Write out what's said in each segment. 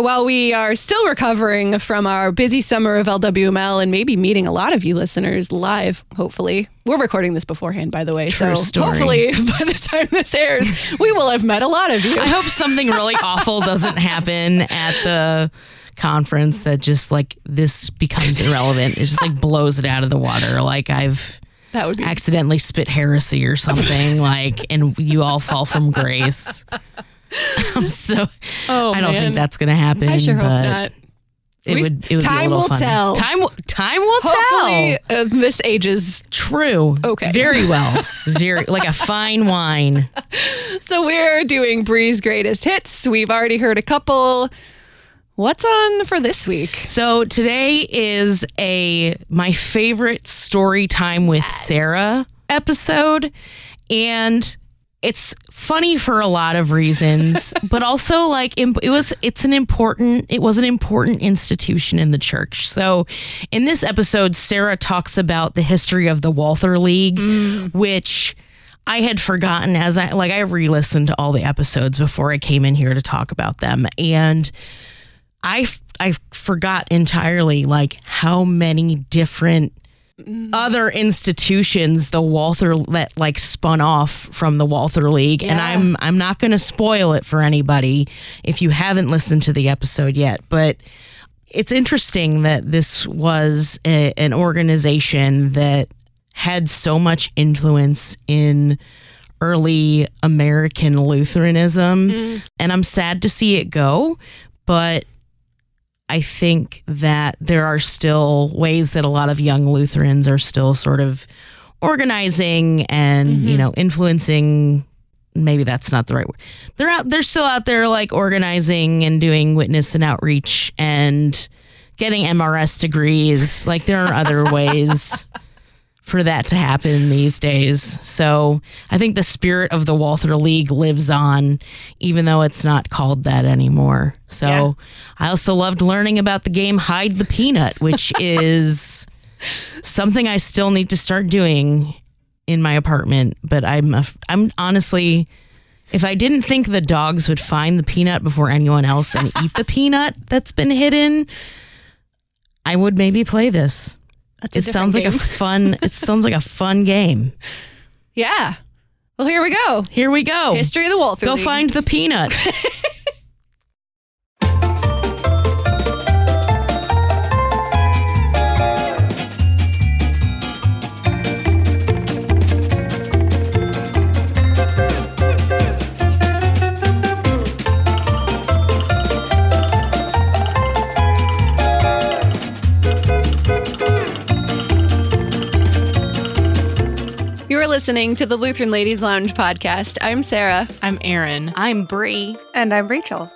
So while we are still recovering from our busy summer of LWML and maybe meeting a lot of you listeners live, hopefully, we're recording this beforehand, by the way. True so story. hopefully, by the time this airs, we will have met a lot of you. I hope something really awful doesn't happen at the conference that just like this becomes irrelevant. It just like blows it out of the water. Like I've that would be accidentally spit heresy or something, like, and you all fall from grace. I'm so. Oh, I don't man. think that's gonna happen. I sure hope not. It We- would. It would time be a will funny. tell. Time. will- Time will Hopefully, tell. uh, this ages. True. Okay. Very well. Very like a fine wine. So we're doing Bri's greatest hits. We've already heard a couple. What's on for this week? So today is a my favorite story time with Sarah episode and it's funny for a lot of reasons but also like it was it's an important it was an important institution in the church. So in this episode sarah talks about the history of the walther league mm. which i had forgotten as i like i re-listened to all the episodes before i came in here to talk about them. And I I forgot entirely like how many different Mm-hmm. other institutions the Walther let like spun off from the Walther League and I'm I'm not going to spoil it for anybody if you haven't listened to the episode yet but it's interesting that this was a, an organization that had so much influence in early American Lutheranism mm-hmm. and I'm sad to see it go but I think that there are still ways that a lot of young Lutherans are still sort of organizing and you mm-hmm. know influencing maybe that's not the right word. They're out they're still out there like organizing and doing witness and outreach and getting MRS degrees. Like there are other ways for that to happen these days. So I think the spirit of the Walther League lives on, even though it's not called that anymore. So Yeah. I also loved learning about the game Hide the Peanut, which is something I still need to start doing in my apartment. But I'm af- I'm honestly. If I didn't think the dogs would find the peanut before anyone else and eat the peanut that's been hidden, I would maybe play this. That's It sounds like a fun. It sounds like a fun game. Yeah. Well, here we go. Here we go. History of the Walther Go League. find the peanut. listening to the Lutheran Ladies Lounge podcast. I'm Sarah. I'm Aaron. I'm Bri. And I'm Rachel.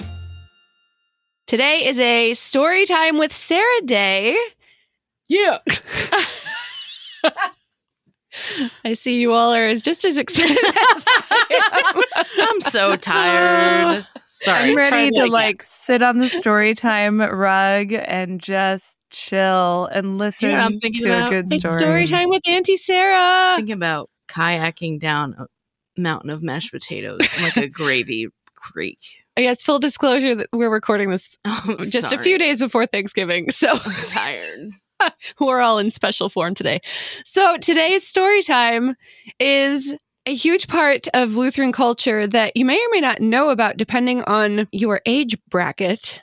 Today is a story time with Sarah Day. Yeah. I see you all are as just as excited as I am. I'm so tired. Sorry. I'm ready try to that like sit on the story time rug and just chill and listen what I'm thinking to a about? good It's story. story time with Auntie Sarah. Think about kayaking down a mountain of mashed potatoes in like a gravy creek. I guess full disclosure that we're recording this Oh, just a few days before Thanksgiving. So I'm tired. we're all in special form today. So today's story time is a huge part of Lutheran culture that you may or may not know about depending on your age bracket.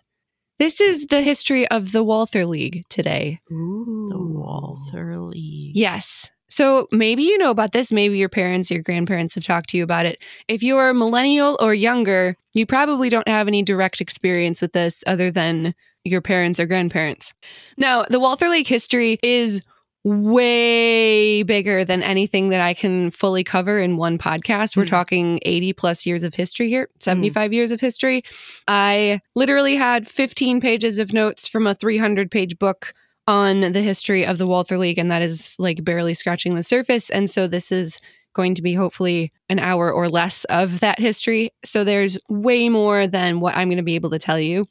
This is the history of the Walther League today. Ooh. The Walther League. Yes. So maybe you know about this. Maybe your parents, your grandparents have talked to you about it. If you're a millennial or younger, you probably don't have any direct experience with this other than your parents or grandparents. Now, the Walther League history is way bigger than anything that I can fully cover in one podcast. We're Mm. talking 80 plus years of history here, 75 years of history. I literally had 15 pages of notes from a 300 page book on the history of the Walther League, and that is like barely scratching the surface. And so this is going to be hopefully an hour or less of that history. So there's way more than what I'm going to be able to tell you.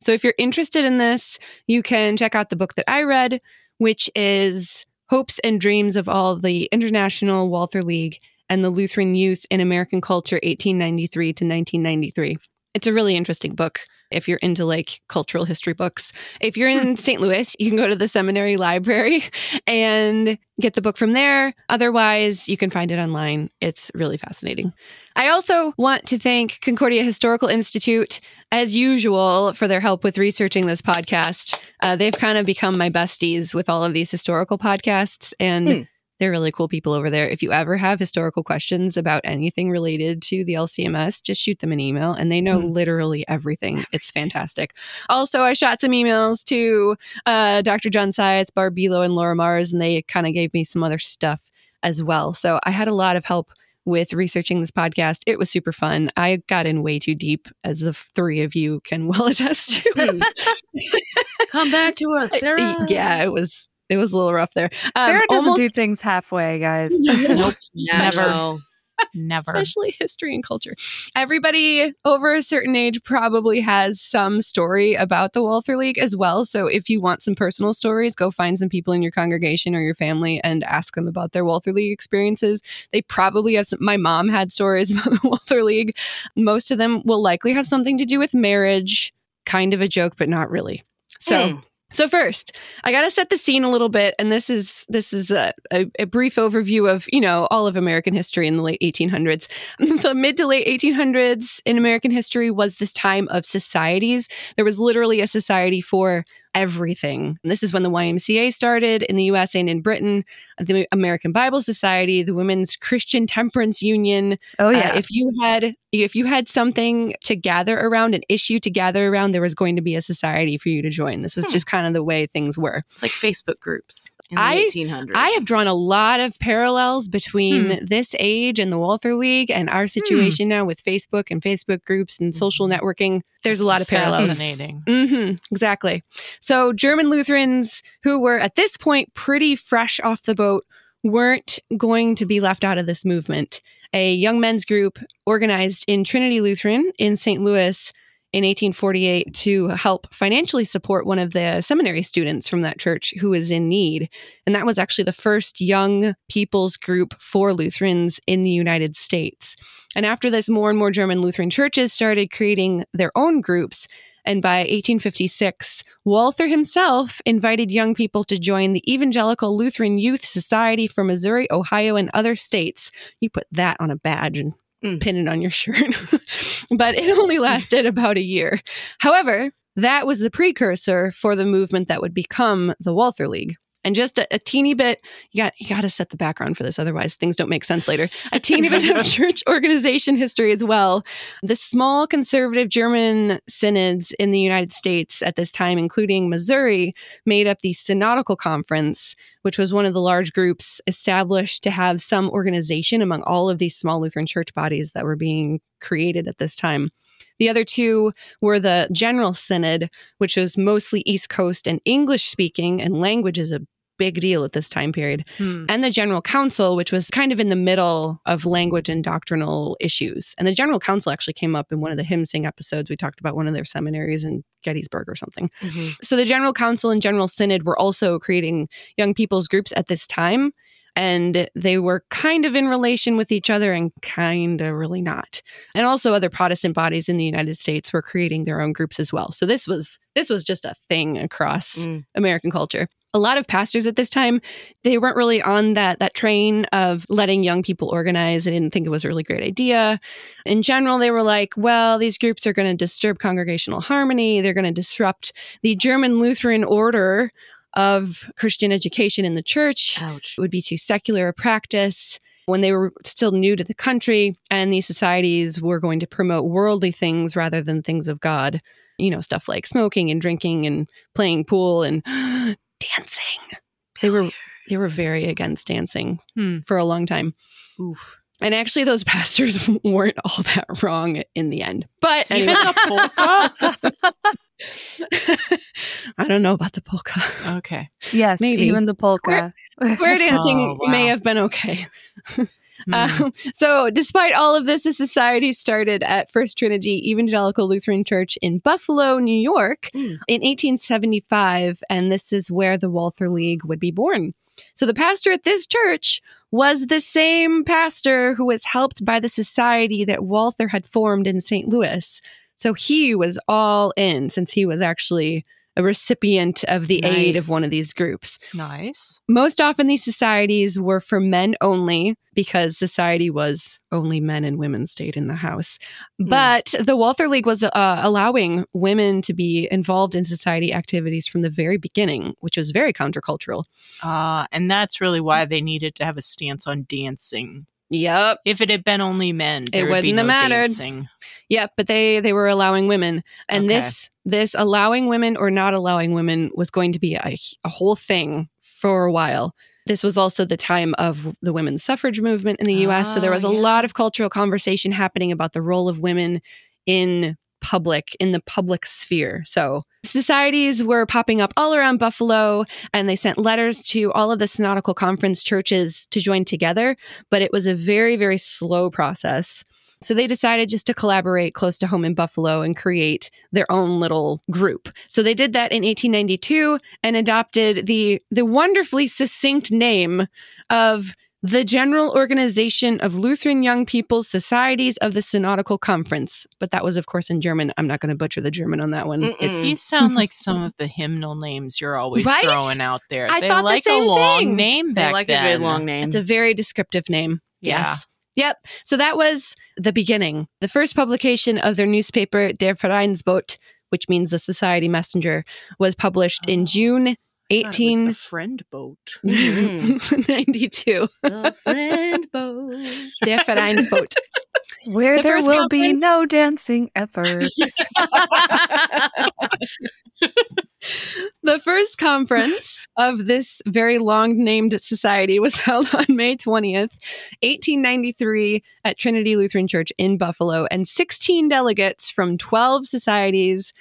So if you're interested in this, you can check out the book that I read, which is Hopes and Dreams of All the International Walther League and the Lutheran Youth in American Culture, 1893 to 1993. It's a really interesting book. If you're into like cultural history books. If you're in St. Louis, you can go to the seminary library and get the book from there. Otherwise, you can find it online. It's really fascinating. I also want to thank Concordia Historical Institute, as usual, for their help with researching this podcast. Uh, they've kind of become my besties with all of these historical podcasts, and Hmm. They're really cool people over there. If you ever have historical questions about anything related to the LCMS, just shoot them an email, and they know Hmm. literally everything. It's fantastic. Also, I shot some emails to uh, Dr. John Sias, Barbilo, and Laura Mars, and they kind of gave me some other stuff as well. So I had a lot of help with researching this podcast. It was super fun. I got in way too deep, as the three of you can well attest to. Come back to us, Sarah. yeah, it was it was a little rough there. Um, Sarah doesn't almost- do things halfway, guys. Nope. Never. Never. especially history and culture. Everybody over a certain age probably has some story about the Walther League as well. So if you want some personal stories, go find some people in your congregation or your family and ask them about their Walther League experiences. They probably have some. My mom had stories about the Walther League. Most of them will likely have something to do with marriage. Kind of a joke, but not really. So. Hmm. So first, I got to set the scene a little bit, and this is this is a, a, a brief overview of you know all of American history in the late 1800s. the mid to late 1800s in American history was this time of societies. There was literally a society for everything. This is when the YMCA started in the U.S. and in Britain. The American Bible Society, the Women's Christian Temperance Union, Oh uh, yeah. if you had if you had something to gather around, an issue to gather around, there was going to be a society for you to join. This was Hmm. just kind of the way things were. It's like Facebook groups in the I- 1800s. I have drawn a lot of parallels between this age and the Walther League and our situation now with Facebook and Facebook groups and social networking. There's a lot of parallels. Fascinating. hmm exactly. So, German Lutherans who were at this point pretty fresh off the boat weren't going to be left out of this movement. A young men's group organized in Trinity Lutheran in St. Louis in 1848 to help financially support one of the seminary students from that church who was in need. And that was actually the first young people's group for Lutherans in the United States. And after this, more and more German Lutheran churches started creating their own groups. And by 1856, Walther himself invited young people to join the Evangelical Lutheran Youth Society for Missouri, Ohio, and other states. You put that on a badge and Mm. pin it on your shirt. but it only lasted about a year. However, that was the precursor for the movement that would become the Walther League. And just a, a teeny bit, you got you got to set the background for this, otherwise things don't make sense later. A teeny bit of church organization history as well. The small conservative German synods in the United States at this time, including Missouri, made up the Synodical Conference, which was one of the large groups established to have some organization among all of these small Lutheran church bodies that were being created at this time. The other two were the General Synod, which was mostly East Coast and English speaking, and language is a big deal at this time period Hmm. and the General Council, which was kind of in the middle of language and doctrinal issues. And the General Council actually came up in one of the hymn sing episodes. We talked about one of their seminaries in Gettysburg or something. Mhm. So the General Council and General Synod were also creating young people's groups at this time. And they were kind of in relation with each other and kind of really not. And also other Protestant bodies in the United States were creating their own groups as well. So this was this was just a thing across Mm. American culture. A lot of pastors at this time, they weren't really on that that train of letting young people organize. They didn't think it was a really great idea. In general, they were like, well, these groups are going to disturb congregational harmony. They're going to disrupt the German Lutheran order of Christian education in the church. Ouch. It would be too secular a practice when they were still new to the country, and these societies were going to promote worldly things rather than things of God. You know, stuff like smoking and drinking and playing pool and dancing. They were they were very against dancing Hmm. for a long time. Oof. And actually, those pastors weren't all that wrong in the end. But anyway, Even the polka? I don't know about the polka. Okay. yes, maybe. even the polka. Square dancing Oh, may have been okay. Hmm. Um, so, despite all of this, the society started at First Trinity Evangelical Lutheran Church in Buffalo, New York Mm. in 1875. And this is where the Walther League would be born. So, the pastor at this church was the same pastor who was helped by the society that Walther had formed in St. Louis. So he was all in since he was actually a recipient of the aid of one of these groups. Nice. Most often, these societies were for men only because society was only men and women stayed in the house. But the Walther League was uh, allowing women to be involved in society activities from the very beginning, which was very countercultural. Uh, and that's really why they needed to have a stance on dancing. Yep. If it had been only men, there would be wouldn't have no mattered. dancing. Yep, but they they were allowing women, and Okay. this this allowing women or not allowing women was going to be a, a whole thing for a while. This was also the time of the women's suffrage movement in the U.S., so there Oh, was a yeah. lot of cultural conversation happening about the role of women in public in the public sphere. So societies were popping up all around Buffalo, and they sent letters to all of the synodical conference churches to join together. But it was a very very slow process. So they decided just to collaborate close to home in Buffalo and create their own little group. So they did that in 1892 and adopted the the wonderfully succinct name of the General Organization of Lutheran Young People's Societies of the Synodical Conference. But that was, of course, in German. I'm not going to butcher the German on that one. These sound like some of the hymnal names you're always Right? throwing out there. I they thought the like same a long thing. name back They like then. a good long name. It's a very descriptive name. Yeah. Yes. Yep. So that was the beginning. The first publication of their newspaper, Der Vereinsbote, which means the Society Messenger, was published in Oh. June Thought it was mm-hmm. the friend boat. the the friend boat. Der Vereinsbote. Where The there will be no dancing ever. the first conference of this very long named society was held on May 20th, 1893, at Trinity Lutheran Church in Buffalo, and 16 delegates from 12 societies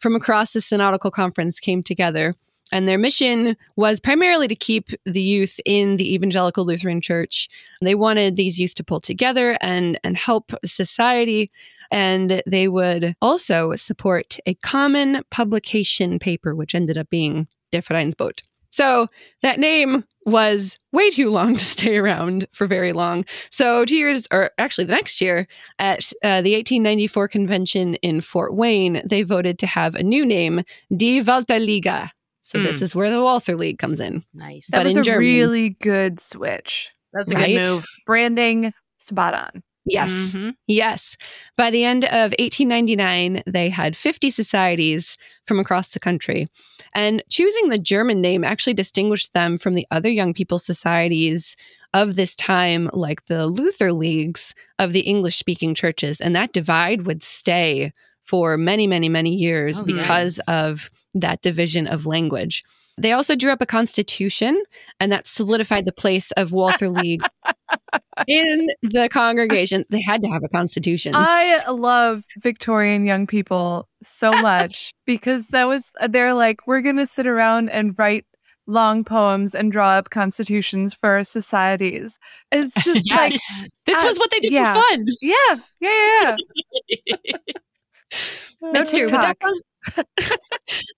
from across the Synodical Conference came together. And their mission was primarily to keep the youth in the Evangelical Lutheran Church. They wanted these youth to pull together and, and help society and they would also support a common publication paper, which ended up being Der Vereinsbote. So that name was way too long to stay around for very long. So two years, or actually the next year, at uh, the 1894 convention in Fort Wayne, they voted to have a new name, Die Walther Liga. So this Hmm. is where the Walther League comes in. Nice. That But was in a German. really good switch. That's a Right? good move. Branding spot on. Yes. Mhm. Yes. By the end of 1899, they had 50 societies from across the country. And choosing the German name actually distinguished them from the other young people societies of this time, like the Luther Leagues of the English speaking churches. And that divide would stay for many, many, many years Oh, because nice. of that division of language. They also drew up a constitution, and that solidified the place of Walther Leagues in the congregation. They had to have a constitution. I love Victorian young people so much because that was, they're like, we're going to sit around and write long poems and draw up constitutions for our societies. It's just like, this uh, was what they did yeah. for fun. yeah, yeah, yeah. No That's true. But that,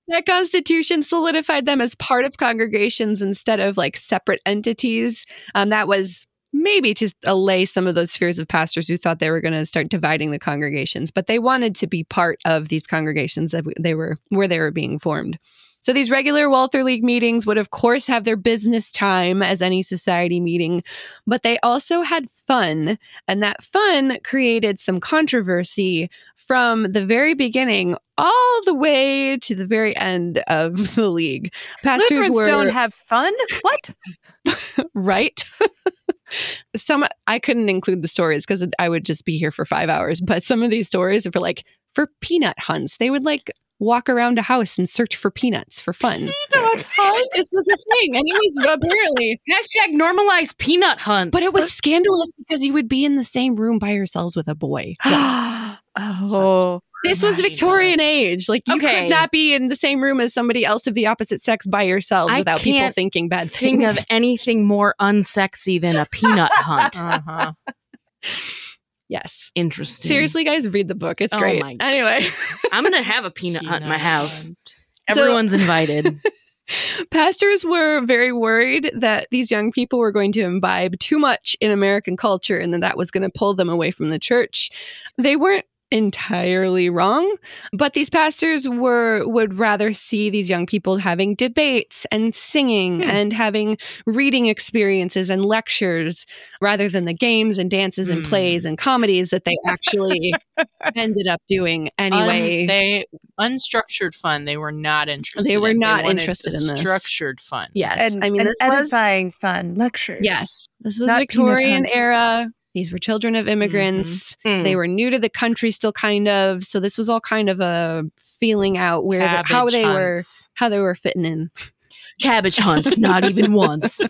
that constitution solidified them as part of congregations instead of like separate entities. Um, that was maybe to allay some of those fears of pastors who thought they were going to start dividing the congregations, but they wanted to be part of these congregations that they were where they were being formed. So these regular Walther League meetings would of course have their business time as any society meeting, but they also had fun, and that fun created some controversy from the very beginning all the way to the very end of the league. Pastors Lutherans were don't have fun. What? right. some I couldn't include the stories because I would just be here for five hours. But some of these stories are for like for peanut hunts. They would like walk around a house and search for peanuts for fun. Peanut? This was a thing, and it was apparently. Hashtag normalize peanut hunts. But it was scandalous because you would be in the same room by yourselves with a boy. oh, This was Victorian age. Like you Okay. could not be in the same room as somebody else of the opposite sex by yourself I without people can't thinking bad think things. Think of anything more unsexy than a peanut hunt. Uh-huh. Yes. Interesting. Seriously, guys, read the book. It's Oh great. my God. Anyway, I'm gonna have a peanut hunt in my house. hunt. So- Everyone's invited. pastors were very worried that these young people were going to imbibe too much in American culture and that that was going to pull them away from the church. They weren't entirely wrong but these pastors were would rather see these young people having debates and singing Hmm. and having reading experiences and lectures rather than the games and dances and Hmm. plays and comedies that they actually ended up doing anyway Un- they unstructured fun. They were not interested. They were in. not wanted interested in this. structured fun. yes and, i mean and this was edifying fun lectures. yes this was Not victorian era these were children of immigrants. Mm. they were new to the country still kind of. So this was all kind of a feeling out where the, how they were how they were fitting in cabbage hunts, not even once.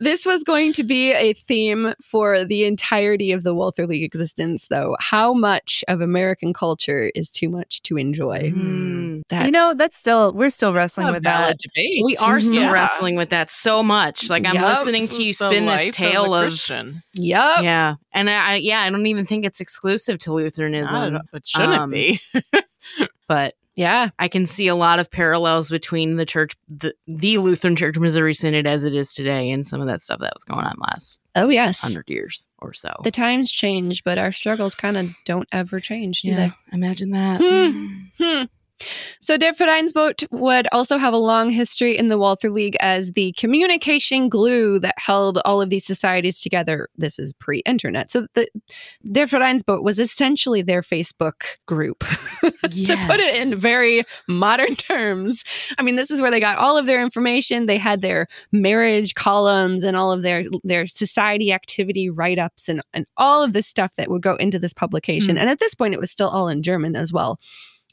this was going to be a theme for the entirety of the Walther League existence though how much of american culture is too much to enjoy Mm. that You know, that's still we're still wrestling with that. debate. We are still Yeah. wrestling with that so much. Like I'm Yup. listening This to you spin this tale a of, Christian. yep yeah, and I yeah I don't even think it's exclusive to Lutheranism, at all, but shouldn't um, be. but yeah I can see a lot of parallels between the church, the, the Lutheran Church Missouri Synod as it is today, and some of that stuff that was going on last oh yes hundred years or so. the times change but our struggles kind of don't ever change do they? yeah, imagine that. Hmm. Hmm. So Der Vereinsbote would also have a long history in the Walther League as the communication glue that held all of these societies together. This is pre-internet. So the Der Vereinsbote was essentially their Facebook group. to put it in very modern terms. I mean, this is where they got all of their information. They had their marriage columns and all of their their society activity write-ups and, and all of this stuff that would go into this publication. Mm. And at this point it was still all in German as well.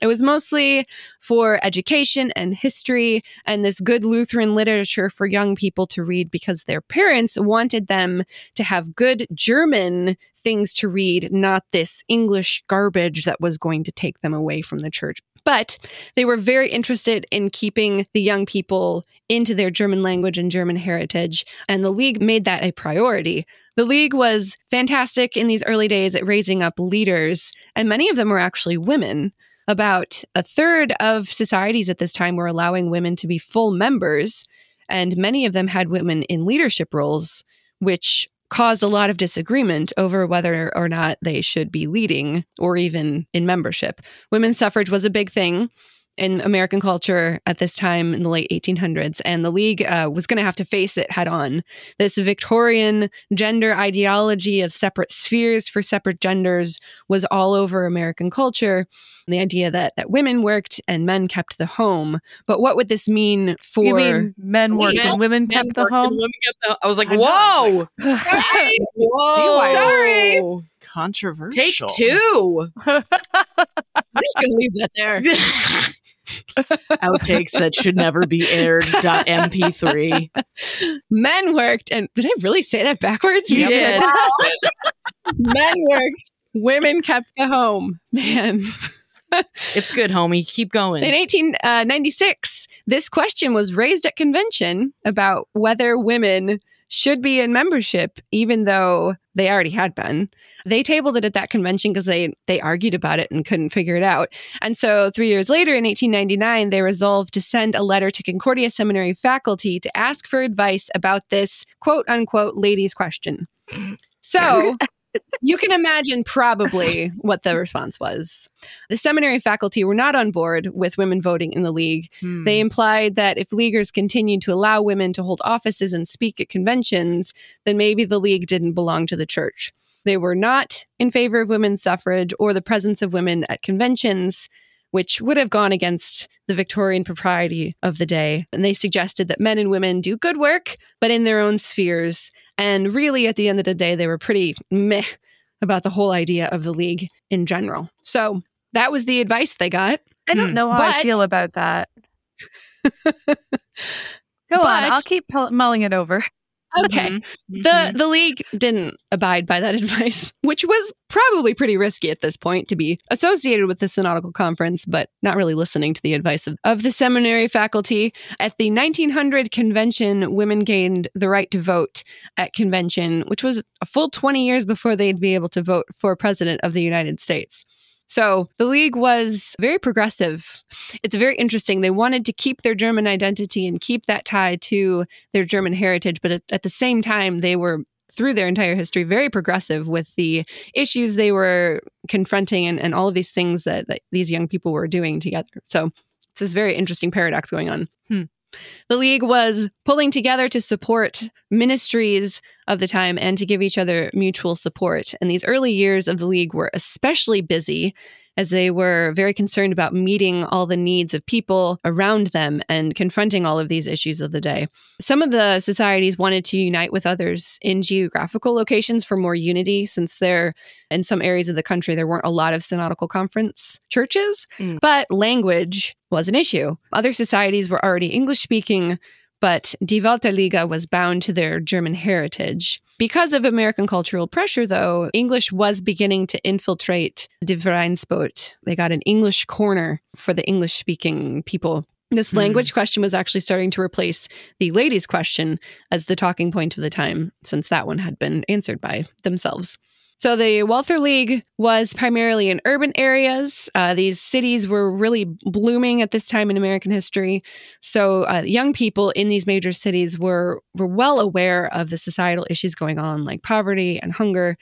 It was mostly for education and history and this good Lutheran literature for young people to read because their parents wanted them to have good German things to read, not this English garbage that was going to take them away from the church. But they were very interested in keeping the young people into their German language and German heritage, and the League made that a priority. The League was fantastic in these early days at raising up leaders, and many of them were actually women. About a third of societies at this time were allowing women to be full members, and many of them had women in leadership roles, which caused a lot of disagreement over whether or not they should be leading or even in membership. Women's suffrage was a big thing in American culture at this time in the late 1800s, and the League uh, was going to have to face it head on. This Victorian gender ideology of separate spheres for separate genders was all over American culture. The idea that that women worked and men kept the home. But what would this mean for? You mean men worked Men- and women Men kept the home? women kept the- I was like, I know, whoa, why whoa, Controversial. take two. I'm just going to leave that there. Outtakes that should never be aired. MP3. Men worked, and did I really say that backwards? You did. Men worked, women kept the home. Man. It's good, homie. Keep going. In 1896, uh, this question was raised at convention about whether women should be in membership, even though they already had been. They tabled it at that convention because they they argued about it and couldn't figure it out. And so, three years later, in 1899, they resolved to send a letter to Concordia Seminary faculty to ask for advice about this quote unquote ladies' question. So. You can imagine probably what the response was. The seminary faculty were not on board with women voting in the league. Hmm. They implied that if leaguers continued to allow women to hold offices and speak at conventions, then maybe the league didn't belong to the church. They were not in favor of women's suffrage or the presence of women at conventions, which would have gone against the Victorian propriety of the day. And they suggested that men and women do good work, but in their own spheres. And really, at the end of the day, they were pretty meh about the whole idea of the league in general. So that was the advice they got. I don't Hmm. know how But- I feel about that. Go on, I'll keep pel- mulling it over. Okay. Mhm. The the league didn't abide by that advice, which was probably pretty risky at this point to be associated with the synodical conference, but not really listening to the advice of, of the seminary faculty. At the 1900 convention, women gained the right to vote at convention, which was a full 20 years before they'd be able to vote for president of the United States. So the league was very progressive. It's very interesting. They wanted to keep their German identity and keep that tie to their German heritage, but at, at the same time, they were through their entire history very progressive with the issues they were confronting and, and all of these things that, that these young people were doing together. So it's this very interesting paradox going on. Hmm. The League was pulling together to support ministries of the time and to give each other mutual support. And these early years of the League were especially busy as they were very concerned about meeting all the needs of people around them and confronting all of these issues of the day. Some of the societies wanted to unite with others in geographical locations for more unity, since there, in some areas of the country, there weren't a lot of synodical conference churches, Mm. but language was an issue. Other societies were already English speaking, but Die Waltherliga was bound to their German heritage. Because of American cultural pressure, though, English was beginning to infiltrate the Vereinsbote. They got an English corner for the English speaking people. This Hmm. language question was actually starting to replace the ladies' question as the talking point of the time, since that one had been answered by themselves. So the Walther League was primarily in urban areas. Uh, these cities were really blooming at this time in American history. So uh, young people in these major cities were were well aware of the societal issues going on, like poverty and hunger,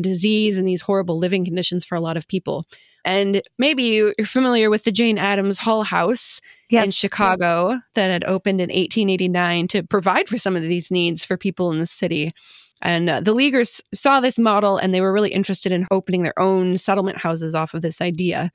disease, and these horrible living conditions for a lot of people. And maybe you- you're familiar with the Jane Addams Hull House in Chicago that had opened in 1889 to provide for some of these needs for people in the city. And uh, the Leaguers saw this model and they were really interested in opening their own settlement houses off of this idea.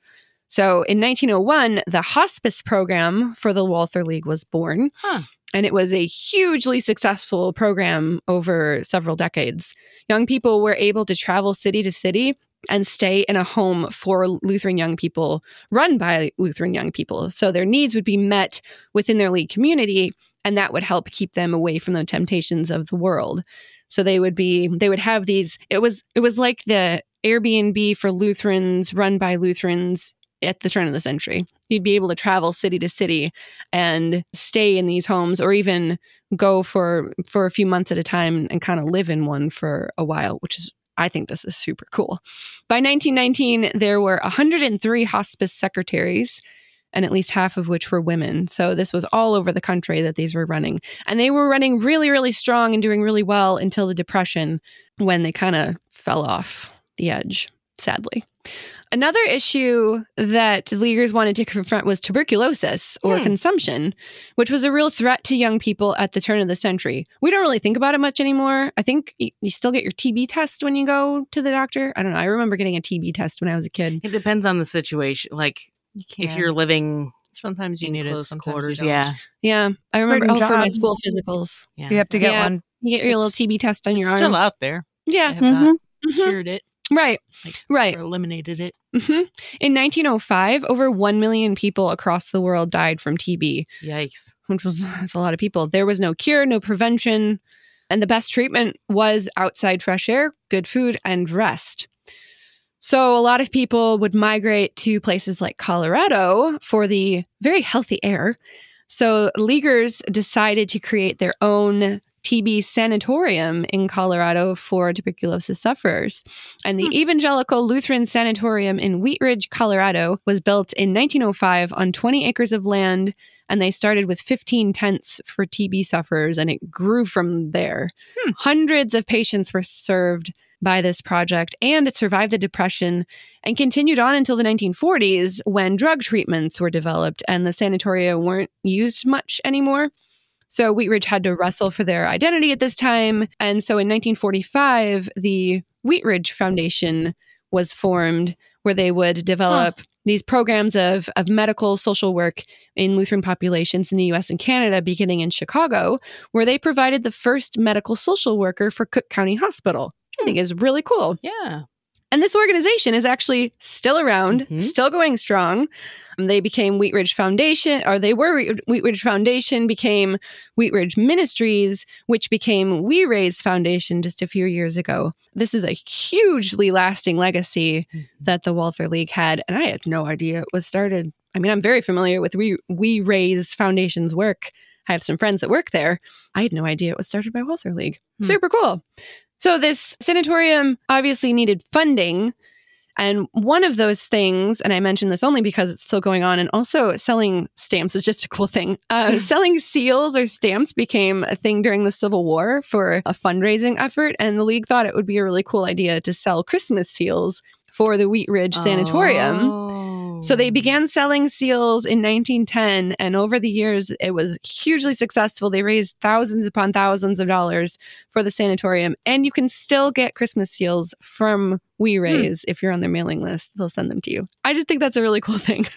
So in 1901, the hospice program for the Walther League was born. Huh. And it was a hugely successful program over several decades. Young people were able to travel city to city and stay in a home for Lutheran young people run by Lutheran young people. So their needs would be met within their league community, and that would help keep them away from the temptations of the world. So they would be they would have these it was it was like the Airbnb for Lutherans run by Lutherans at the turn of the century. You'd be able to travel city to city and stay in these homes or even go for for a few months at a time and kind of live in one for a while, which is I think this is super cool. By 1919, there were 103 hospice secretaries, and at least half of which were women. So this was all over the country that these were running. And they were running really, really strong and doing really well until the Depression when they kind of fell off the edge, sadly. Another issue that leaguers wanted to confront was tuberculosis or Hmm. consumption, which was a real threat to young people at the turn of the century. We don't really think about it much anymore. I think you still get your TB test when you go to the doctor. I don't know. I remember getting a TB test when I was a kid. It depends on the situation. Like You if you're living sometimes you need it, close sometimes quarters, you don't. yeah, Yeah, I remember. Certain Oh, for my school physicals, yeah. You have to get Yeah. one. you get your little TB test on It's your still out there. They Yeah, have not mhm, cured it right, Like, right. or eliminated it. hmm In 1905, over 1 million people across the world died from TB, Yikes. which was that's a lot of people. There was no cure, no prevention, and the best treatment was outside fresh air, good food, and rest. So a lot of people would migrate to places like Colorado for the very healthy air. So leaguers decided to create their own TB sanatorium in Colorado for tuberculosis sufferers. And the hmm. Evangelical Lutheran Sanatorium in Wheat Ridge, Colorado was built in 1905 on 20 acres of land. And they started with 15 tents for TB sufferers, and it grew from there. Hmm. Hundreds of patients were served by this project, and it survived the Depression and continued on until the 1940s when drug treatments were developed and the sanatoria weren't used much anymore. So Wheat Ridge had to wrestle for their identity at this time. And so in 1945, the Wheat Ridge Foundation was formed where they would develop these programs of, of medical social work in Lutheran populations in the US and Canada, beginning in Chicago, where they provided the first medical social worker for Cook County Hospital. I think is really cool. Yeah. And this organization is actually still around, Mhm. still going strong. They became Wheat Ridge Foundation, or they were Wheat- Ridge Foundation, became Wheat Ridge Ministries, which became We Raise Foundation just a few years ago. This is a hugely lasting legacy that the Walther League had, and I had no idea it was started. I mean, I'm very familiar with We We Raise Foundation's work. I have some friends that work there. I had no idea it was started by Walther League. Hmm. Super cool. So this sanatorium obviously needed funding. And one of those things, and I mention this only because it's still going on, and also selling stamps is just a cool thing. Uh, selling seals or stamps became a thing during the Civil War for a fundraising effort. And the League thought it would be a really cool idea to sell Christmas seals for the Wheat Ridge Sanatorium. Oh. So they began selling seals in 1910, and over the years, it was hugely successful. They raised thousands upon thousands of dollars for the sanatorium, and you can still get Christmas seals from We hmm. Raise if you're on their mailing list. They'll send them to you. I just think that's a really cool thing.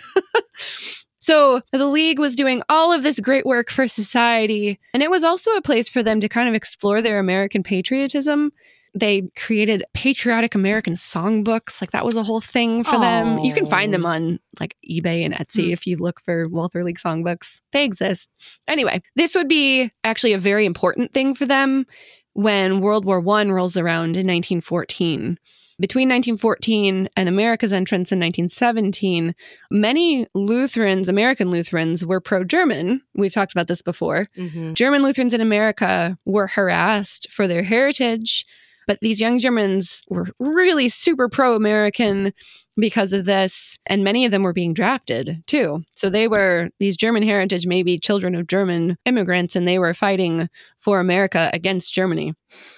So the league was doing all of this great work for society, and it was also a place for them to kind of explore their American patriotism. They created patriotic American songbooks. Like that was a whole thing for them. You can find them on like eBay and Etsy Hmm. if you look for Walther League songbooks. They exist. Anyway, this would be actually a very important thing for them when World War One rolls around in 1914. Between 1914 and America's entrance in 1917, many Lutherans, American Lutherans, were pro German. We've talked about this before. Mhm. German Lutherans in America were harassed for their heritage, but these young Germans were really super pro American because of this. And many of them were being drafted too. So they were these German heritage, maybe children of German immigrants, and they were fighting for America against Germany.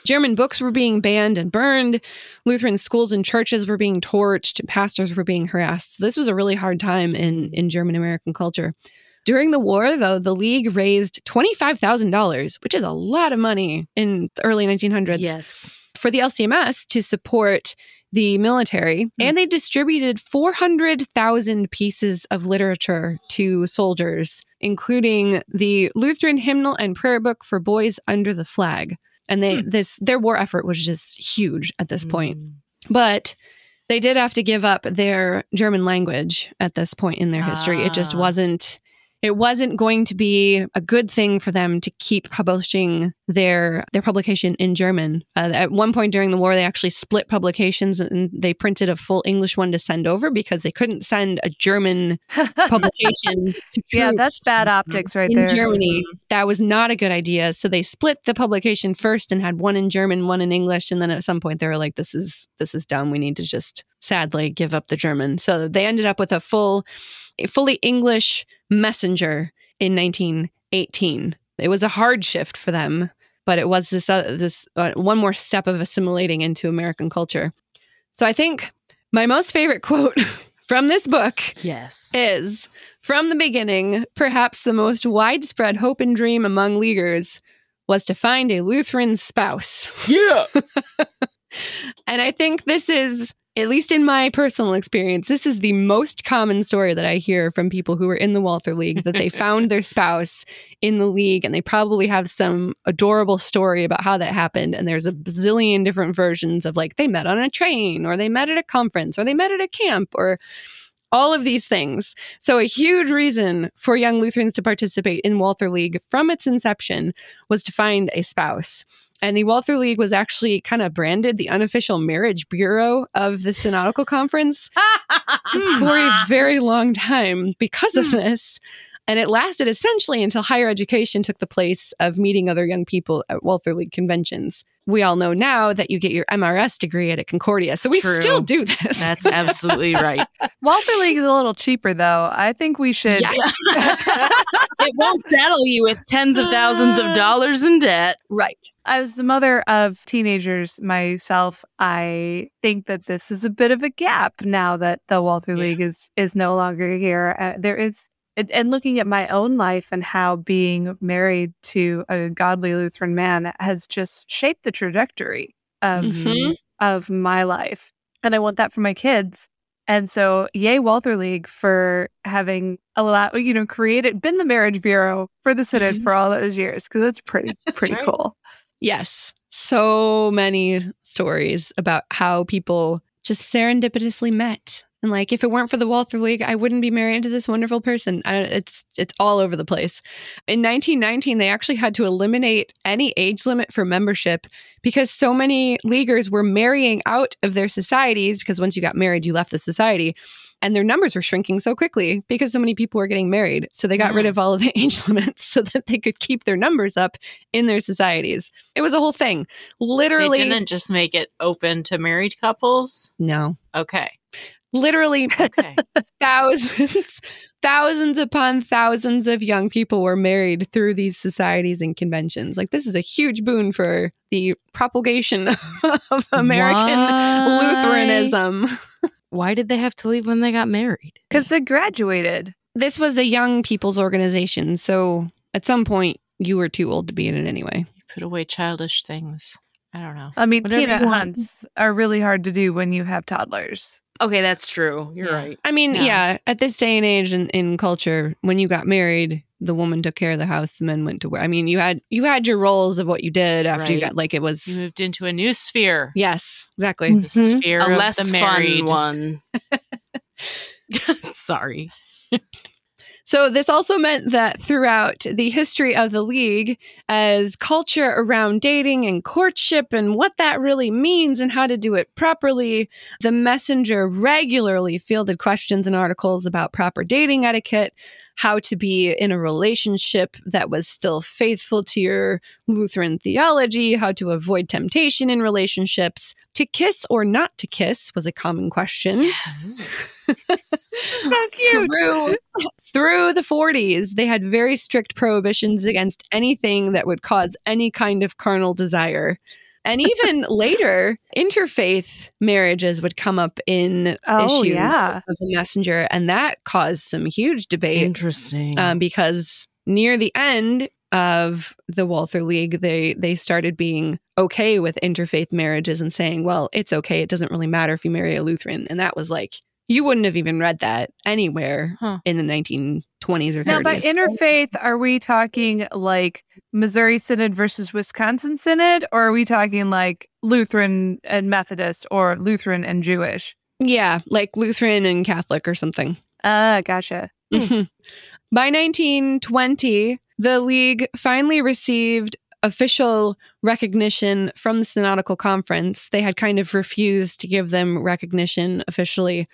German books were being banned and burned. Lutheran schools and churches were being torched. Pastors were being harassed. So this was a really hard time in, in German American culture. During the war, though, the League raised $25,000, which is a lot of money in the early 1900s Yes. For the LCMS to support the military. And they distributed 400,000 pieces of literature to soldiers, including the Lutheran hymnal and prayer book for boys under the flag. And they this their war effort was just huge at this point. Mm. But they did have to give up their German language at this point in their history. It just Ah. wasn't it wasn't going to be a good thing for them to keep publishing their their publication in German. Uh, at one point during the war, they actually split publications and they printed a full English one to send over because they couldn't send a German publication. to yeah, that's bad optics right in there. In Germany. That was not a good idea. So they split the publication first and had one in German, one in English, and then at some point they were like, "This is this is dumb. We need to just sadly give up the German." So they ended up with a full, a fully English messenger in 1918. It was a hard shift for them, but it was this uh, this uh, one more step of assimilating into American culture. So I think my most favorite quote from this book Yes. is from the beginning, perhaps the most widespread hope and dream among Leaguers was to find a Lutheran spouse. yeah. And I think this is, at least in my personal experience, this is the most common story that I hear from people who are in the Walther League that they found their spouse in the league and they probably have some adorable story about how that happened. And there's a bazillion different versions of like they met on a train or they met at a conference or they met at a camp or all of these things. So, a huge reason for young Lutherans to participate in Walther League from its inception was to find a spouse. And the Walther League was actually kind of branded the unofficial marriage bureau of the Synodical Conference for a very long time because of hmm. this. And it lasted essentially until higher education took the place of meeting other young people at Walther League conventions. We all know now that you get your MRS degree at a Concordia. So we True. still do this. That's absolutely right. Walther League is a little cheaper, though. I think we should. Yes. it won't saddle you with tens of thousands of dollars in debt. right. As the mother of teenagers myself, I think that this is a bit of a gap now that the Walther Yeah. League is is no longer here. Uh, there is, and- looking at my own life and how being married to a godly Lutheran man has just shaped the trajectory of Mhm. of my life, and I want that for my kids. And so, yay, Walther League for having allowed, you know, created, been the marriage bureau for the synod for all those years because that's pretty, pretty right. cool. Yes. So many stories about how people just serendipitously met. And like, if it weren't for the Walther League, I wouldn't be married to this wonderful person. I, it's it's all over the place. In 1919, they actually had to eliminate any age limit for membership because so many leaguers were marrying out of their societies. Because once you got married, you left the society. And their numbers were shrinking so quickly because so many people were getting married. So they got rid Mm. of all of the age limits so that they could keep their numbers up in their societies. It was a whole thing. Literally, They didn't just make it open to married couples. no, Okay. literally Okay. thousands, thousands upon thousands of young people were married through these societies and conventions. Like this is a huge boon for the propagation of American Why- Lutheranism. Why did they have to leave when they got married? Because they graduated. This was a young people's organization, so at some point you were too old to be in it anyway. you put away childish things. I don't know. I mean, Whatever peanut you want. hunts are really hard to do when you have toddlers. Okay, that's true. You're Yeah. right. I mean, Yeah. yeah. at this day and age in, in culture, when you got married, the woman took care of the house, the men went to work. I mean, you had you had your roles of what you did after you got like it was You moved into a new sphere. Yes, exactly. The mm-hmm. sphere A of less the fun married. one. Sorry. So, this also meant that throughout the history of the league, as culture around dating and courtship and what that really means and how to do it properly, the messenger regularly fielded questions and articles about proper dating etiquette, how to be in a relationship that was still faithful to your Lutheran theology, how to avoid temptation in relationships, to kiss or not to kiss was a common question. So cute. through, through the 40s, they had very strict prohibitions against anything that would cause any kind of carnal desire. And even later, interfaith marriages would come up in Oh, issues yeah. of the messenger, and that caused some huge debate Interesting. um, because near the end of the Walther League, they they started being okay with interfaith marriages and saying, "Well, it's okay. It doesn't really matter if you marry a Lutheran." And that was like you wouldn't have even read that anywhere Huh. in the 1920s or 30s. Now, by interfaith, are we talking like Missouri Synod versus Wisconsin Synod, or are we talking like Lutheran and Methodist or Lutheran and Jewish? yeah, like Lutheran and Catholic or something. Ah, gotcha. Mhm. By 1920, the League finally received official recognition from the Synodical Conference. They had kind of refused to give them recognition officially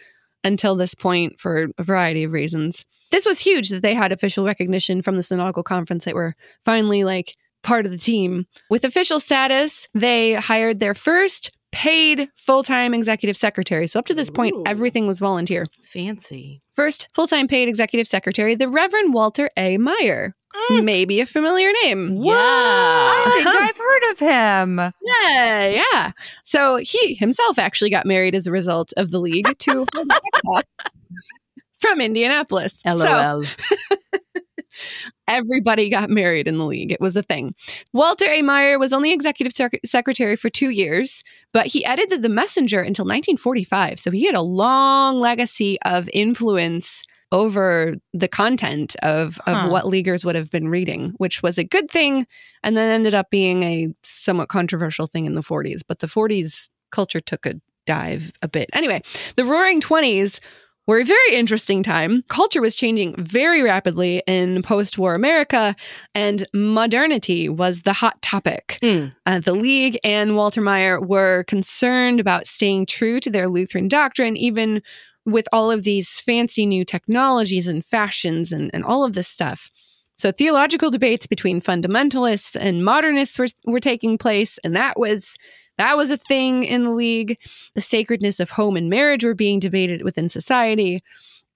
until this point for a variety of reasons. This was huge that they had official recognition from the Synodical Conference. They were finally like part of the team. With official status, they hired their first paid full time executive secretary. So up to this point, Ooh. everything was volunteer. Fancy. First full time paid executive secretary, the Reverend Walter A. Maier. Mm. Maybe a familiar name. I think. I've heard of him. Yeah, yeah. So he himself actually got married as a result of the league to from Indianapolis. So LOL. everybody got married in the league. It was a thing. Walter A. Maier was only executive sec- secretary for two years, but he edited the Messenger until 1945. So he had a long legacy of influence over the content of, of Huh. what leaguers would have been reading, which was a good thing, and then ended up being a somewhat controversial thing in the 40s. But the 40s culture took a dive a bit. Anyway, the Roaring 20s were a very interesting time. Culture was changing very rapidly in post war America, and modernity was the hot topic. Hmm. Uh, the League and Walter Maier were concerned about staying true to their Lutheran doctrine, even with all of these fancy new technologies and fashions and, and all of this stuff. So theological debates between fundamentalists and modernists were, were taking place, and that was that was a thing in the league. The sacredness of home and marriage were being debated within society.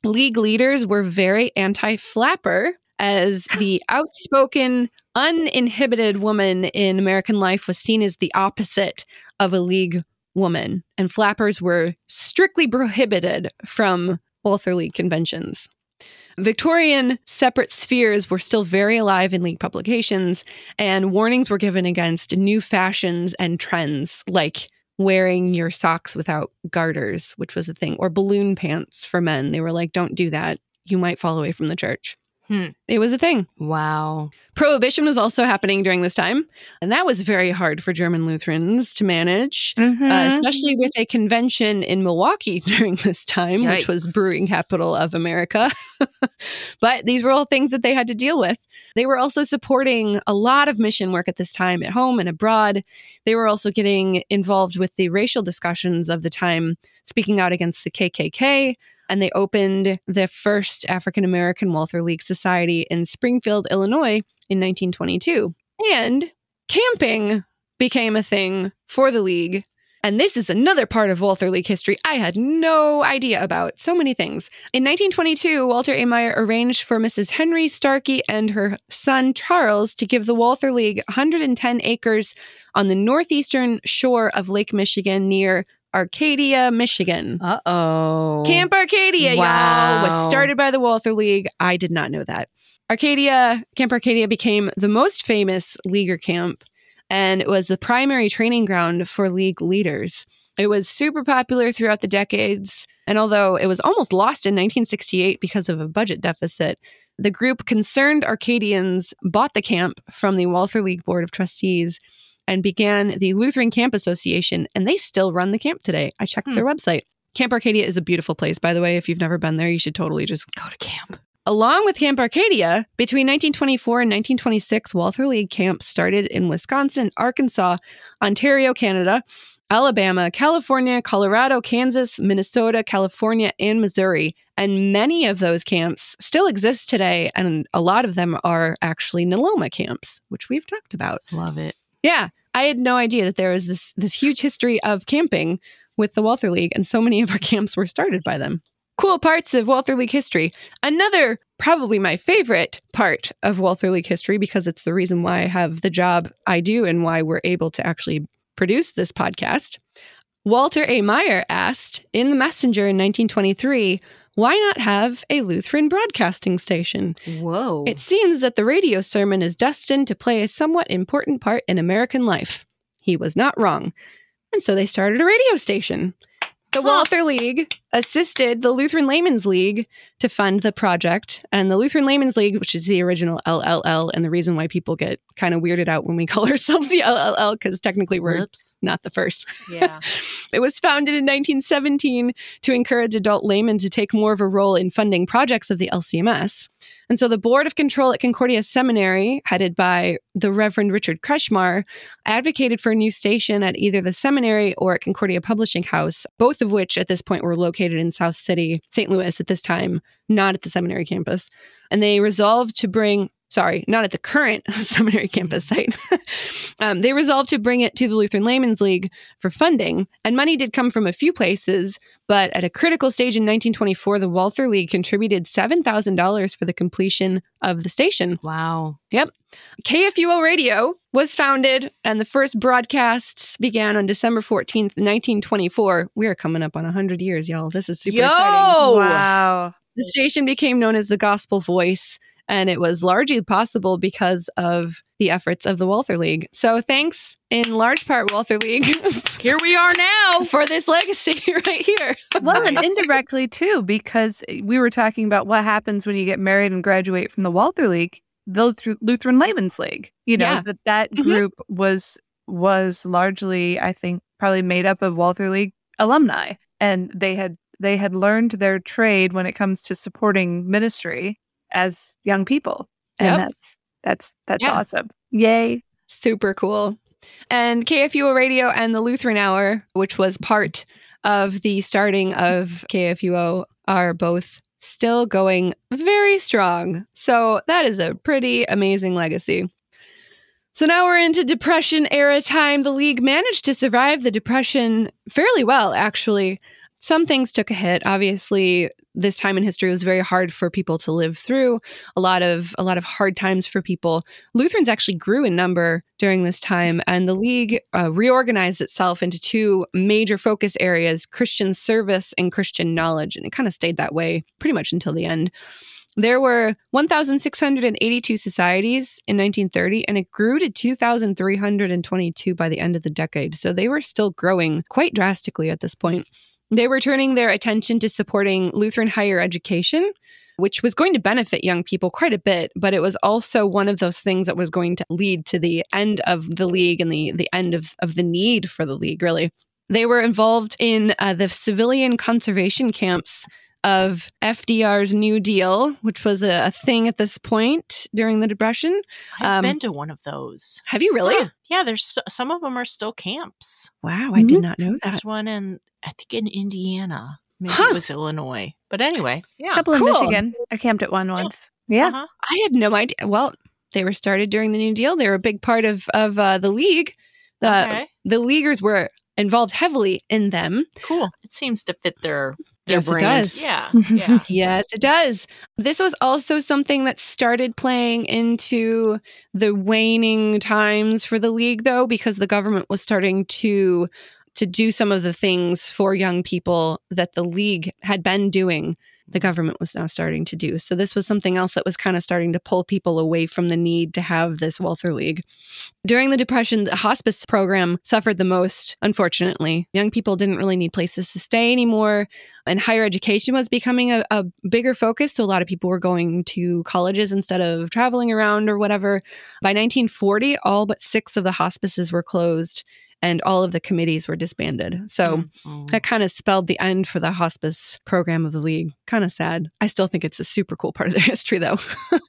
League leaders were very anti-flapper, as the outspoken, uninhibited woman in American life was seen as the opposite of a league woman, and flappers were strictly prohibited from League conventions. Victorian separate spheres were still very alive in League publications, and warnings were given against new fashions and trends like wearing your socks without garters, which was a thing, or balloon pants for men. They were like, don't do that. You might fall away from the church. Hmm. It was a thing. Wow. Prohibition was also happening during this time, and that was very hard for German Lutherans to manage, uh, Mhm. especially with a convention in Milwaukee during this time, which was brewing capital of America. but these were all things that they had to deal with. They were also supporting a lot of mission work at this time at home and abroad. They were also getting involved with the racial discussions of the time, speaking out against the KKK. And they opened the first African American Walther League Society in Springfield, Illinois in 1922. And camping became a thing for the league. And this is another part of Walther League history I had no idea about. So many things. In 1922, Walter A. Maier arranged for Mrs. Henry Starkey and her son Charles to give the Walther League 110 acres on the northeastern shore of Lake Michigan near Arcadia, Michigan. Uh oh. Camp Arcadia, y'all, was started by the Walther League. I did not know that. Arcadia, Camp Arcadia became the most famous leaguer camp, and it was the primary training ground for league leaders. It was super popular throughout the decades, and although it was almost lost in 1968 because of a budget deficit, the group Concerned Arcadians bought the camp from the Walther League Board of Trustees and began the Lutheran Camp Association, and they still run the camp today. I checked Hmm. their website. Camp Arcadia is a beautiful place, by the way. If you've never been there, you should totally just Go to camp. Along with Camp Arcadia, between 1924 and 1926, Walther League camps started in Wisconsin, Arkansas, Ontario, Canada, Alabama, California, Colorado, Kansas, Minnesota, California, and Missouri. And many of those camps still exist today, and a lot of them are actually NLOMA camps, which we've talked about. Love it. Yeah, I had no idea that there was this this huge history of camping with the Walther League, and so many of our camps were started by them. Cool parts of Walther League history. Another, probably my favorite part of Walther League history, because it's the reason why I have the job I do and why we're able to actually produce this podcast. Walter A. Maier asked in the Messenger in 1923, why not have a Lutheran broadcasting station? Whoa. It seems that the radio sermon is destined to play a somewhat important part in American life. He was not wrong. And so they started a radio station. The. Walther League assisted the Lutheran Laymen's League to fund the project. And the Lutheran Laymen's League, which is the original LLL, and the reason why people get kind of weirded out when we call ourselves the LLL, because technically we're Whoops. not the first. Yeah. It was founded in 1917 to encourage adult laymen to take more of a role in funding projects of the LCMS. And so the Board of Control at Concordia Seminary, headed by the Reverend Richard Kretschmar, advocated for a new station at either the seminary or at Concordia Publishing House, both of which at this point were located in South City, St. Louis at this time, not at the seminary campus. And they resolved to bring sorry, not at the current seminary campus site. um, they resolved to bring it to the Lutheran Laymen's League for funding. And money did come from a few places, but at a critical stage in 1924, the Walther League contributed $7,000 for the completion of the station. Wow. Yep. KFUO Radio was founded, and the first broadcasts began on December 14th, 1924. We are coming up on 100 years, y'all. This is super Yo! exciting. Wow. The station became known as the Gospel Voice, and it was largely possible because of the efforts of the Walther League. So, thanks in large part, Walther League, Here we are now. for this legacy right here. Well, and indirectly too, because we were talking about what happens when you get married and graduate from the Walther League, the Lutheran Laymen's League. You know Yeah. that that Mhm. group was was largely, I think, probably made up of Walther League alumni, and they had they had learned their trade when it comes to supporting ministry as young people, and Yep. that's that's that's Yeah. awesome. Yay! Super cool. And KFUO Radio and the Lutheran Hour, which was part of the starting of KFUO, are both still going very strong. So that is a pretty amazing legacy. So now we're into Depression era time. The league managed to survive the Depression fairly well, actually. Some things took a hit. Obviously, this time in history was very hard for people to live through. A lot of a lot of hard times for people. Lutherans actually grew in number during this time, and the League uh, reorganized itself into two major focus areas Christian service and Christian knowledge. And it kind of stayed that way pretty much until the end. There were 1,682 societies in 1930, and it grew to 2,322 by the end of the decade. So they were still growing quite drastically at this point. They were turning their attention to supporting Lutheran higher education, which was going to benefit young people quite a bit, but it was also one of those things that was going to lead to the end of the league and the, the end of, of the need for the league, really. They were involved in uh, the civilian conservation camps of FDR's New Deal, which was a, a thing at this point during the Depression. I've Um, been to one of those. Have you really? Yeah, yeah, there's so- some of them are still camps. Wow, I did Mhm. not know that. There's one in I think in Indiana. Maybe Huh. it was Illinois. But anyway, A yeah. couple Cool. in Michigan. I camped at one once. Yeah. Uh-huh. I had no idea. Well, they were started during the New Deal. They were a big part of of uh, the league. The okay. the leaguers were involved heavily in them. Cool. It seems to fit their Their yes, it does. yeah. Yeah. Yes, it does. This was also something that started playing into the waning times for the league though because the government was starting to to do some of the things for young people that the league had been doing the mm-hmm. government was now starting to do. So this was something else that was kind of starting to pull people away from the need to have this Walther League. During the Depression, the hospice program suffered the most, unfortunately. Young people didn't really need places to stay anymore, and higher education was becoming a, a bigger focus. So a lot of people were going to colleges instead of traveling around or whatever. By 1940, all but six of the hospices were closed. And all of the committees were disbanded. So Mm. that kind of spelled the end for the hospice program of the league. Kind of sad. I still think it's a super cool part of their history, though.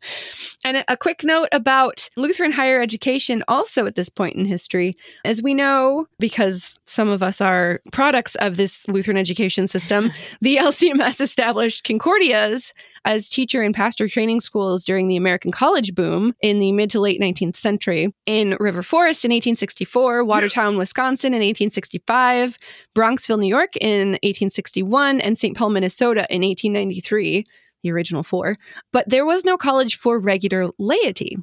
and a- a quick note about Lutheran higher education, also at this point in history. As we know, because some of us are products of this Lutheran education system, the LCMS established Concordias as teacher and pastor training schools during the American college boom in the mid to late 19th century. In River Forest in 1864, Watertown, Wisconsin in 1865, Bronxville, New York in 1861, and St. Paul, Minnesota in 1893, the original four. But there was no college for regular laity.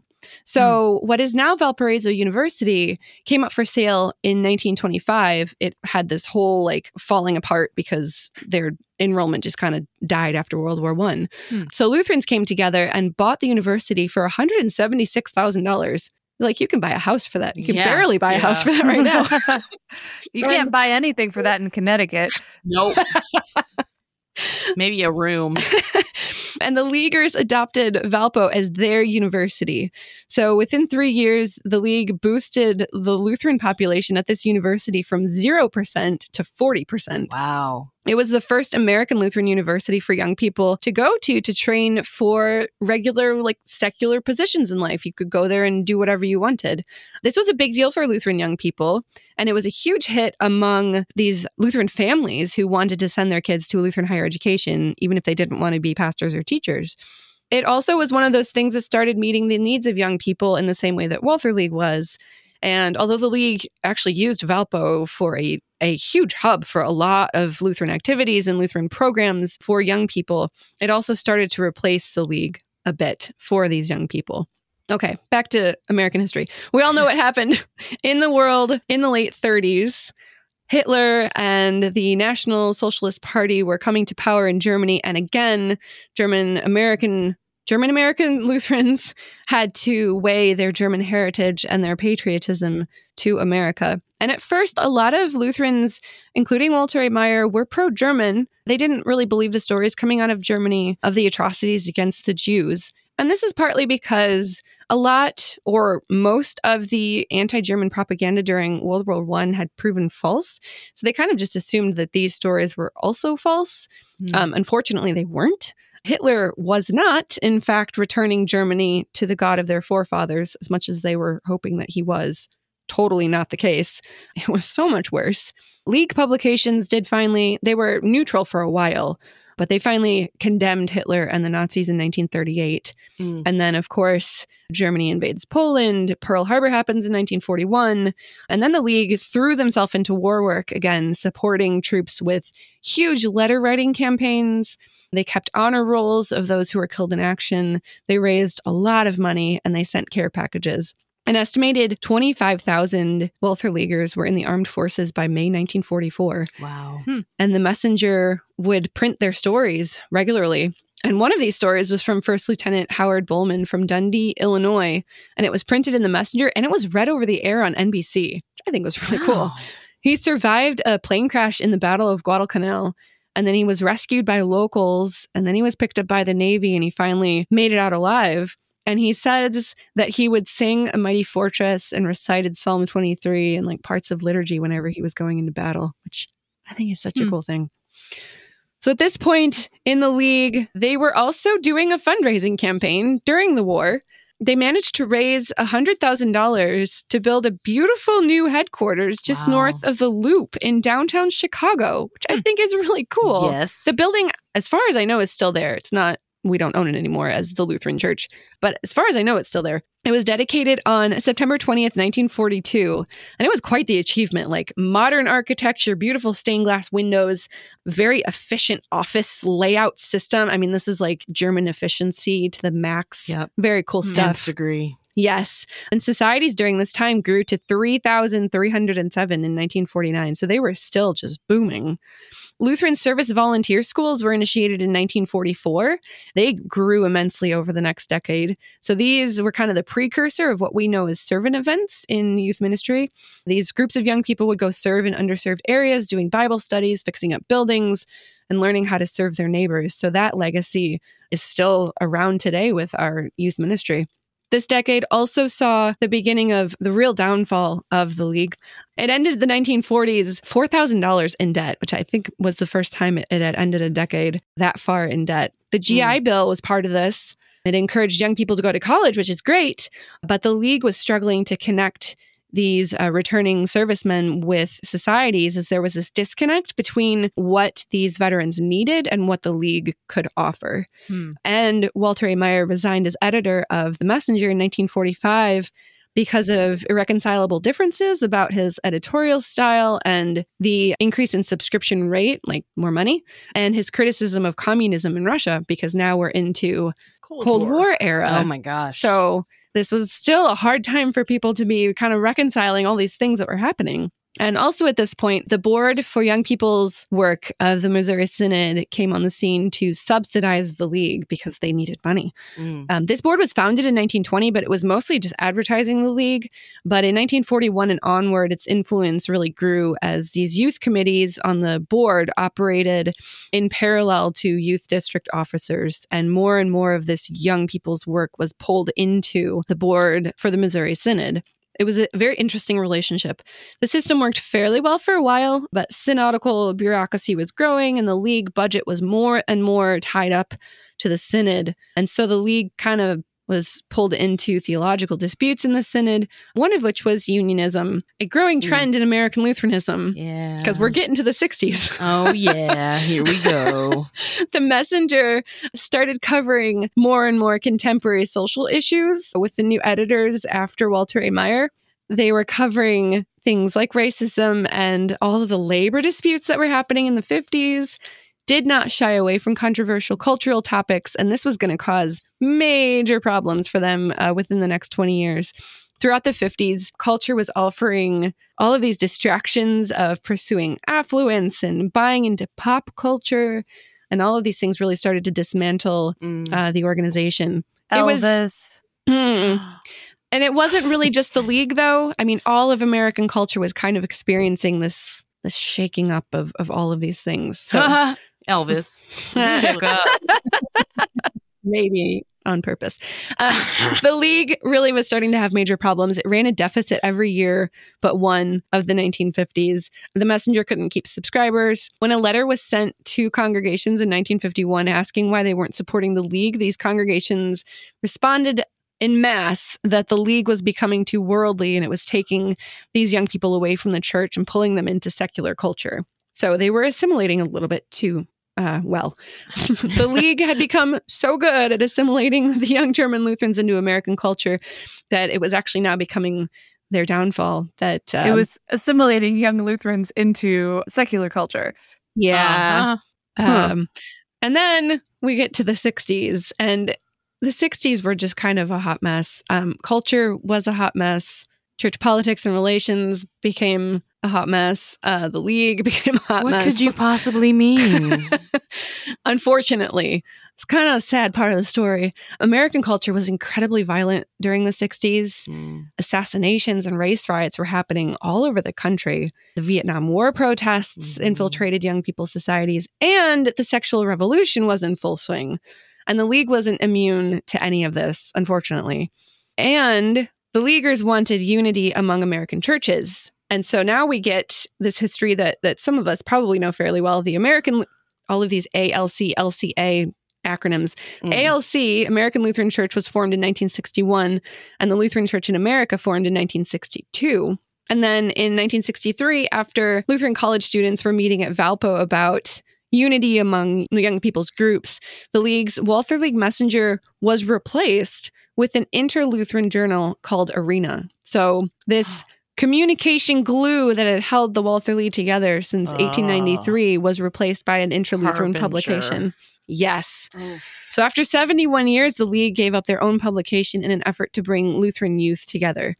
So, what is now Valparaiso University came up for sale in 1925. It had this whole like falling apart because their enrollment just kind of died after World War One. Hmm. So, Lutherans came together and bought the university for $176,000. Like, you can buy a house for that. You can Yeah, barely buy a house for that right now. you can't buy anything for that in Connecticut. Nope. Maybe a room. and the Leaguers adopted Valpo as their university. So within three years, the League boosted the Lutheran population at this university from 0% to 40%. Wow. It was the first American Lutheran university for young people to go to to train for regular, like secular positions in life. You could go there and do whatever you wanted. This was a big deal for Lutheran young people, and it was a huge hit among these Lutheran families who wanted to send their kids to a Lutheran higher education, even if they didn't want to be pastors or teachers. It also was one of those things that started meeting the needs of young people in the same way that Walther League was. And although the league actually used Valpo for a, a huge hub for a lot of Lutheran activities and Lutheran programs for young people, it also started to replace the league a bit for these young people. Okay, back to American history. We all know what happened in the world in the late 30s. Hitler and the National Socialist Party were coming to power in Germany. And again, German American German American Lutherans had to weigh their German heritage and their patriotism to America. And at first, a lot of Lutherans, including Walter A. Maier, were pro German. They didn't really believe the stories coming out of Germany of the atrocities against the Jews. And this is partly because a lot or most of the anti-German propaganda during World War One had proven false. So they kind of just assumed that these stories were also false. Hmm. Um, unfortunately, they weren't. Hitler was not, in fact, returning Germany to the God of their forefathers as much as they were hoping that he was. Totally not the case. It was so much worse. League publications did finally, they were neutral for a while, but they finally condemned Hitler and the Nazis in 1938. Mm. And then, of course, Germany invades Poland. Pearl Harbor happens in 1941. And then the League threw themselves into war work again, supporting troops with huge letter writing campaigns. They kept honor rolls of those who were killed in action. They raised a lot of money and they sent care packages. An estimated 25,000 Walther Leaguers were in the armed forces by May 1944 Wow. Hmm. and the messenger would print their stories regularly. And one of these stories was from First Lieutenant Howard Bowman from Dundee, Illinois, and it was printed in the messenger and it was read over the air on NBC, which I think was really cool. He survived a plane crash in the Battle of Guadalcanal. And then he was rescued by locals. And then he was picked up by the Navy and he finally made it out alive. And he says that he would sing A Mighty Fortress and recited Psalm 23 and like parts of liturgy whenever he was going into battle, which I think is such a Hmm. cool thing. So at this point in the league, they were also doing a fundraising campaign during the war. they managed to raise $100,000 to build a beautiful new headquarters just Wow. north of the Loop in downtown Chicago, which I Hmm. think is really cool. Yes. The building, as far as I know, is still there. It's not, we don't own it anymore as the Lutheran Church, but as far as I know, it's still there. It was dedicated on September 20th, 1942. And it was quite the achievement like modern architecture, beautiful stained glass windows, very efficient office layout system. I mean, this is like German efficiency to the max. Yep. Very cool Hmm. stuff. Nth degree. Yes. And societies during this time grew to 3,307 in 1949. So they were still just booming. Lutheran service volunteer schools were initiated in 1944. They grew immensely over the next decade. So these were kind of the precursor of what we know as servant events in youth ministry. These groups of young people would go serve in underserved areas, doing Bible studies, fixing up buildings, and learning how to serve their neighbors. So that legacy is still around today with our youth ministry. This decade also saw the beginning of the real downfall of the league. It ended the 1940s $4,000 in debt, which I think was the first time it it had ended a decade that far in debt. The GI mm. Bill was part of this. It encouraged young people to go to college, which is great, but the league was struggling to connect these uh, returning servicemen with societies as there was this disconnect between what these veterans needed and what the league could offer. Hmm. And Walter A. Maier resigned as editor of The Messenger in 1945 because of irreconcilable differences about his editorial style and the increase in subscription rate, like more money, and his criticism of communism in Russia, because now we're into Cold, War. era. Oh my gosh. So this was still a hard time for people to be kind of reconciling all these things that were happening. And also at this point, the Board for Young People's Work of the Missouri Synod came on the scene to subsidize the league because they needed money. Mm. Um, this board was founded in 1920, but it was mostly just advertising the league. But in 1941 and onward, its influence really grew as these youth committees on the board operated in parallel to youth district officers. And more and more of this young people's work was pulled into the board for the Missouri Synod. It was a very interesting relationship. The system worked fairly well for a while, but synodical bureaucracy was growing and the league budget was more and more tied up to the synod. And so the league kind of was pulled into theological disputes in the synod, one of which was unionism, a growing trend in American Lutheranism. Yeah. Because we're getting to the 60s. Oh yeah. Here we go. the messenger started covering more and more contemporary social issues with the new editors after Walter A. Maier. They were covering things like racism and all of the labor disputes that were happening in the 50s. Did not shy away from controversial cultural topics, and this was going to cause major problems for them uh, within the next 20 years. Throughout the 50s, culture was offering all of these distractions of pursuing affluence and buying into pop culture and all of these things really started to dismantle Mm. uh, the organization. It was- Elvis. And it wasn't really just the league, though. I mean, all of American culture was kind of experiencing this this shaking up of of all of these things. So Elvis. Maybe on purpose. Uh, the league really was starting to have major problems. It ran a deficit every year, but one of the 1950s. The messenger couldn't keep subscribers. When a letter was sent to congregations in 1951 asking why they weren't supporting the league, these congregations responded in mass that the league was becoming too worldly and it was taking these young people away from the church and pulling them into secular culture. So they were assimilating a little bit too uh, well. the league had become so good at assimilating the young German Lutherans into American culture that it was actually now becoming their downfall. That um, it was assimilating young Lutherans into secular culture. yeah. Uh-huh. Huh. Um, and then we get to the 60s, and the 60s were just kind of a hot mess. Um, culture was a hot mess. Church politics and relations became a hot mess. Uh, the league became a hot What mess. What could you possibly mean? Unfortunately, it's kind of a sad part of the story. American culture was incredibly violent during the 60s. Mm. Assassinations and race riots were happening all over the country. The Vietnam War protests Mhm. infiltrated young people's societies, and the sexual revolution was in full swing. And the League wasn't immune to any of this, unfortunately. And the Leaguers wanted unity among American churches. And so now we get this history that that some of us probably know fairly well. The American all of these ALC, LCA acronyms. Mm. ALC, American Lutheran Church, was formed in 1961, and the Lutheran Church in America formed in 1962. And then in 1963, after Lutheran college students were meeting at Valpo about unity among young people's groups, the League's Walther League Messenger was replaced with an inter Lutheran journal called Arena. So this communication glue that had held the Walther League together since Ah. 1893 was replaced by an inter Lutheran publication. Yes. So after 71 years, the League gave up their own publication in an effort to bring Lutheran youth together.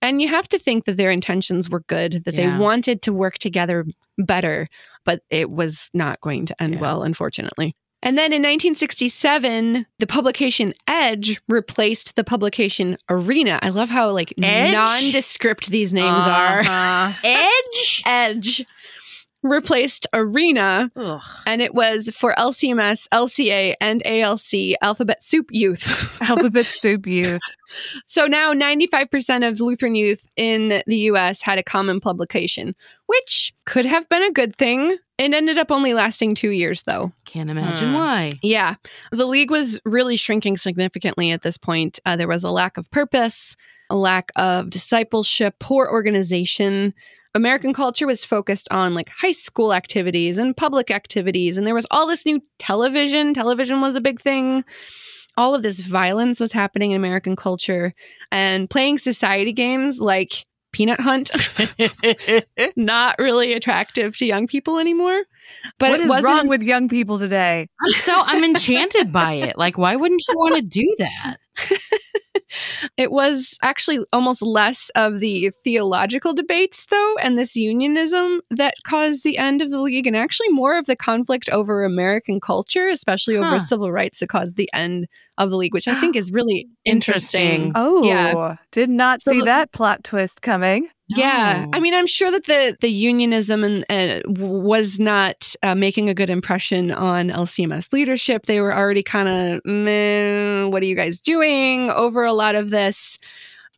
And you have to think that their intentions were good, that Yeah. they wanted to work together better, but it was not going to end Yeah. well, unfortunately. And then in 1967, the publication Edge replaced the publication Arena. I love how like Edge? nondescript these names are. Uh-huh. Edge. Edge replaced Arena Ugh. and it was for LCMS, LCA, and ALC Alphabet Soup Youth. Alphabet Soup Youth. so now 95% of Lutheran youth in the US had a common publication, which could have been a good thing. It ended up only lasting two years, though. Can't imagine Hmm. why. Yeah. The league was really shrinking significantly at this point. Uh, there was a lack of purpose, a lack of discipleship, poor organization. American culture was focused on like high school activities and public activities. And there was all this new television. Television was a big thing. All of this violence was happening in American culture and playing society games like Peanut Hunt, not really attractive to young people anymore. But what is it is wasn't wrong with young people today? I'm so I'm enchanted by it. Like, why wouldn't you want to do that? It was actually almost less of the theological debates, though, and this unionism that caused the end of the league, and actually more of the conflict over American culture, especially over civil rights, that caused the end of the league, which I think is really Interesting. interesting. Oh, Yeah. did not So see the- that plot twist coming. Yeah, I mean, I'm sure that the the unionism and, and was not uh, making a good impression on LCMS leadership. They were already kind of, what are you guys doing over a lot of this?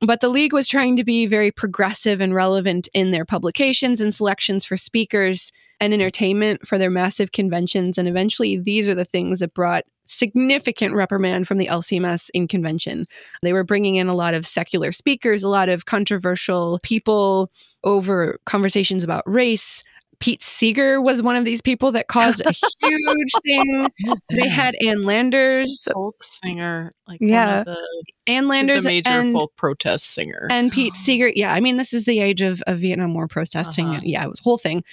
But the league was trying to be very progressive and relevant in their publications and selections for speakers and entertainment for their massive conventions. And eventually, these are the things that brought significant reprimand from the LCMS in convention. They were bringing in a lot of secular speakers, a lot of controversial people over conversations about race. Pete Seeger was one of these people that caused a huge thing. They had Ann Landers, folk singer, like Yeah. the Ann Landers, a major and folk protest singer. and Pete Seeger. Yeah, I mean, this is the age of, of Vietnam War protesting. Uh-huh. Yeah, it was a whole thing.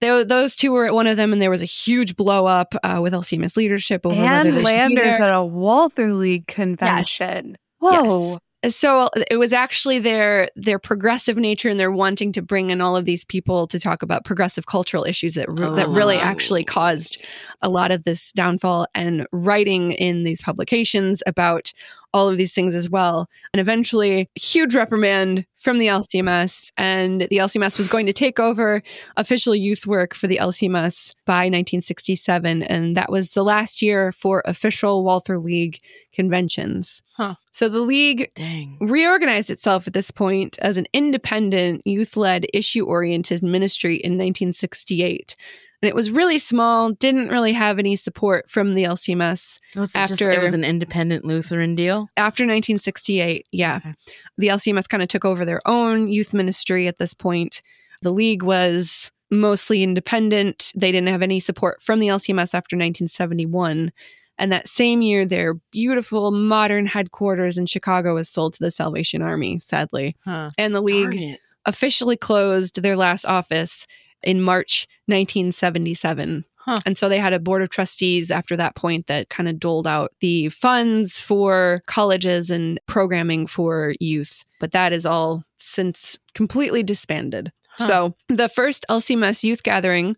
Tho- those two were at one of them, and there was a huge blow up uh, with LCMS leadership over whether And they should be Landers at a Walther League convention. Whoa. Yes. So it was actually their their progressive nature and their wanting to bring in all of these people to talk about progressive cultural issues that re- that really Oh. actually caused a lot of this downfall and writing in these publications about all of these things as well. And eventually, huge reprimand from the LCMS, and the LCMS was going to take over official youth work for the LCMS by 1967, and that was the last year for official Walther League conventions. Huh. So the league Dang. reorganized itself at this point as an independent, youth led, issue oriented ministry in 1968. And it was really small, didn't really have any support from the LCMS It was just After- it was an independent Lutheran deal. after 1968. Yeah. Okay. The LCMS kind of took over their own youth ministry at this point. The league was mostly independent. They didn't have any support from the LCMS after 1971. And that same year, their beautiful modern headquarters in Chicago was sold to the Salvation Army, sadly. Huh. And the league officially closed their last office in March 1977. Huh. And so they had a board of trustees after that point that kind of doled out the funds for colleges and programming for youth. But that is all since completely disbanded. Huh. So the first LCMS youth gathering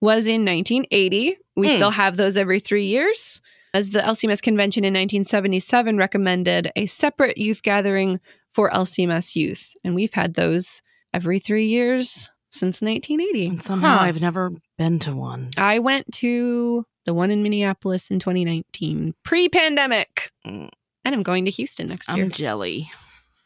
was in 1980. We Hmm. still have those every three years. As the LCMS convention in 1977 recommended a separate youth gathering for LCMS youth. And we've had those every three years since 1980. And somehow Huh. I've never been to one. I went to the one in Minneapolis in 2019, pre pandemic. Mm. And I'm going to Houston next year. I'm jelly.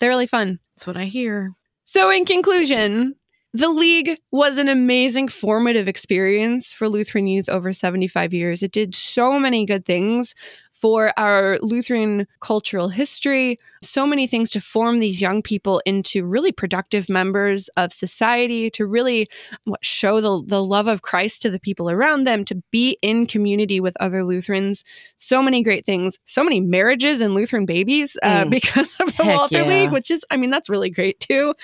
They're really fun. That's what I hear. So, in conclusion, The League was an amazing formative experience for Lutheran youth over 75 years. It did so many good things for our Lutheran cultural history, so many things to form these young people into really productive members of society, to really what, show the, the love of Christ to the people around them, to be in community with other Lutherans. So many great things, so many marriages and Lutheran babies uh, Mm. because of the Heck Walther yeah. League, which is, I mean, that's really great too.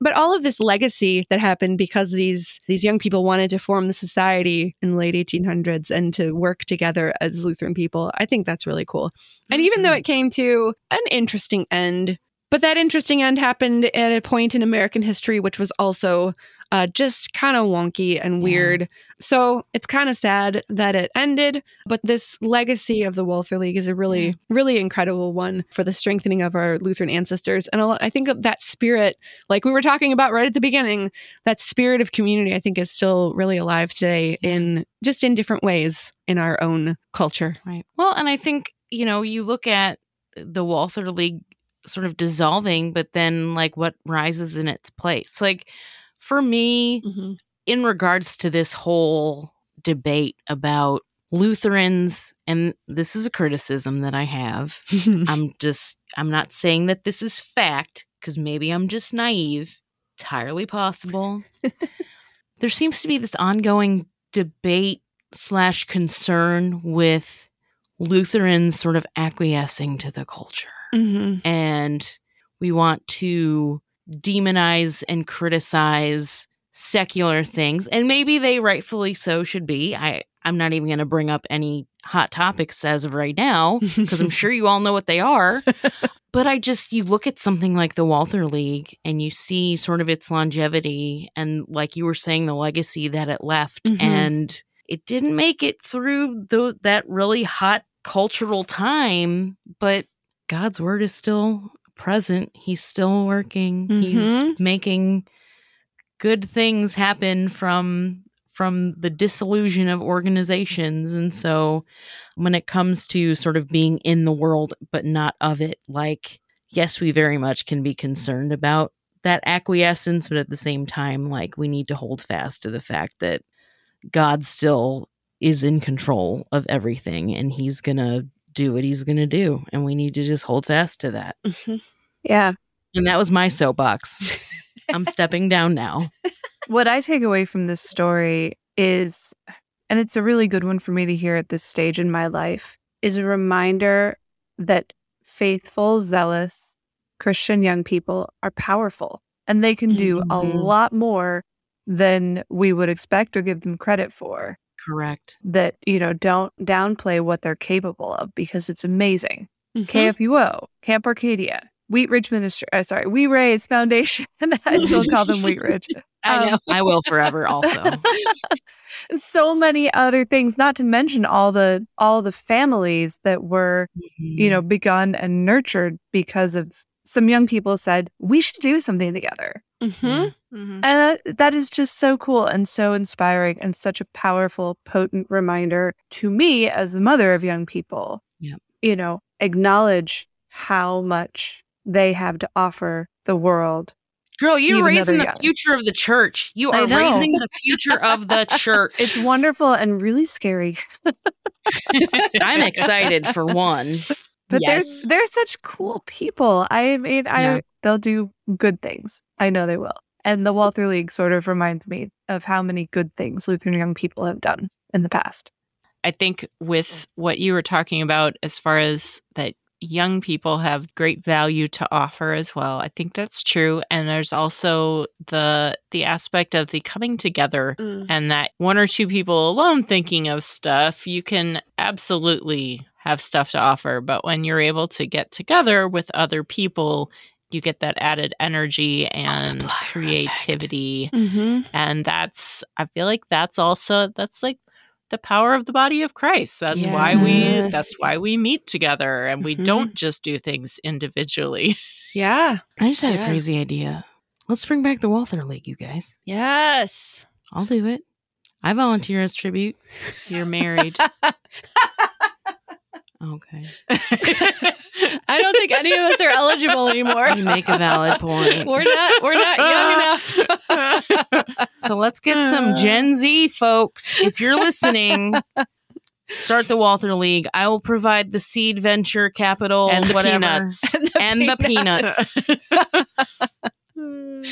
But all of this legacy that happened because these these young people wanted to form the society in the late 1800s and to work together as Lutheran people, I think that's really cool. And even though mm-hmm. it came to an interesting end, but that interesting end happened at a point in American history which was also uh, just kind of wonky and Yeah. weird. So it's kind of sad that it ended. But this legacy of the Walther League is a really, really incredible one for the strengthening of our Lutheran ancestors. And I think that spirit, like we were talking about right at the beginning, that spirit of community, I think, is still really alive today in just in different ways in our own culture. Right. Well, and I think, you know, you look at the Walther League sort of dissolving, but then like what rises in its place. Like for me, mm-hmm. in regards to this whole debate about Lutherans, and this is a criticism that I have. I'm just, I'm not saying that this is fact because maybe I'm just naive. Entirely possible. there seems to be this ongoing debate slash concern with Lutherans sort of acquiescing to the culture. Mhm. And we want to demonize and criticize secular things. And maybe they rightfully so should be. I, I'm not even going to bring up any hot topics as of right now because I'm sure you all know what they are. But I just, you look at something like the Walther League and you see sort of its longevity and, like you were saying, the legacy that it left. Mhm. And it didn't make it through the, that really hot cultural time, but God's word is still present. He's still working. He's Mhm. making good things happen from from the disillusion of organizations and so when it comes to sort of being in the world but not of it like yes we very much can be concerned about that acquiescence but at the same time like we need to hold fast to the fact that god still is in control of everything and he's gonna do what he's gonna do and we need to just hold fast to that Yeah. and that was my soapbox i'm stepping down now What I take away from this story is, and it's a really good one for me to hear at this stage in my life, is a reminder that faithful, zealous Christian young people are powerful and they can do a Mhm. lot more than we would expect or give them credit for. Correct That, you know, don't downplay what they're capable of because it's amazing. Mhm. KFUO, Camp Arcadia, Wheat Ridge Ministry, uh, sorry, We Raise Foundation. I still call them Wheat Ridge. i know i will forever also so many other things not to mention all the all the families that were you know begun and nurtured because of some young people said we should do something together Mhm. Mhm. and that, that is just so cool and so inspiring and such a powerful potent reminder to me as the mother of young people Yep. you know acknowledge how much they have to offer the world Girl, you're raising the young. future of the church. You are raising the future of the church. it's wonderful and really scary I'm excited for one. But Yes. they're they're such cool people. I mean, I Yeah. they'll do good things. I know they will. And the Walther League sort of reminds me of how many good things Lutheran young people have done in the past. I think with what you were talking about as far as that young people have great value to offer as well. I think that's true and there's also the the aspect of the coming together Mm. and that one or two people alone thinking of stuff, you can absolutely have stuff to offer, but when you're able to get together with other people, you get that added energy and Multiplier effect. creativity Mhm. and that's i feel like that's also that's like the power of the body of christ that's why we that's why we meet together and we Mhm. don't just do things individually Yeah. I just had Yeah. a crazy idea. Let's bring back the Walther League, you guys. Yes. I'll do it. I volunteer as tribute. you're married Okay. I don't think any of us are eligible anymore. You make a valid point. We're not. We're not young enough. So let's get some Gen Z folks. If you're listening, start the Walther League. I will provide the seed venture capital and the whatever. peanuts. and the peanuts. The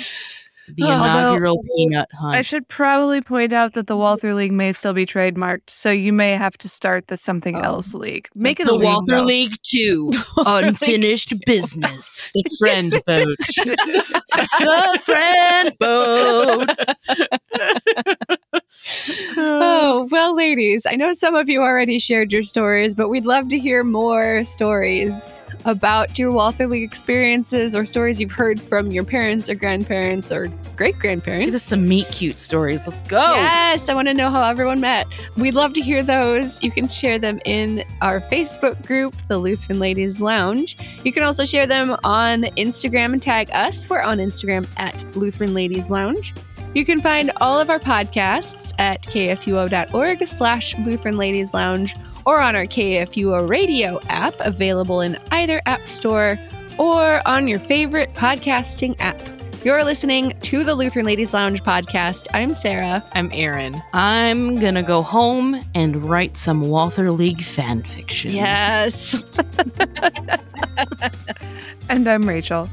Although- inaugural peanut hunt. I should probably point out that the Walther League may still be trademarked, so you may have to start the something Oh. else league. Make it the Walther though. League 2 Unfinished Business. the friend boat. the friend boat. oh, well, ladies, I know some of you already shared your stories, but we'd love to hear more stories about your Walther League experiences or stories you've heard from your parents or grandparents or great grandparents. Give us some meet cute stories. Let's go. Yes, I want to know how everyone met. We'd love to hear those. You can share them in our Facebook group, the Lutheran Ladies Lounge. You can also share them on Instagram and tag us. We're on Instagram at Lutheran Ladies Lounge. You can find all of our podcasts at kfuo.org slash Lutheran Ladies Lounge or on our KFUO radio app available in either app store or on your favorite podcasting app. You're listening to the Lutheran Ladies Lounge podcast. I'm Sarah. I'm Erin. I'm going to go home and write some Walther League fan fiction. Yes. And I'm Rachel.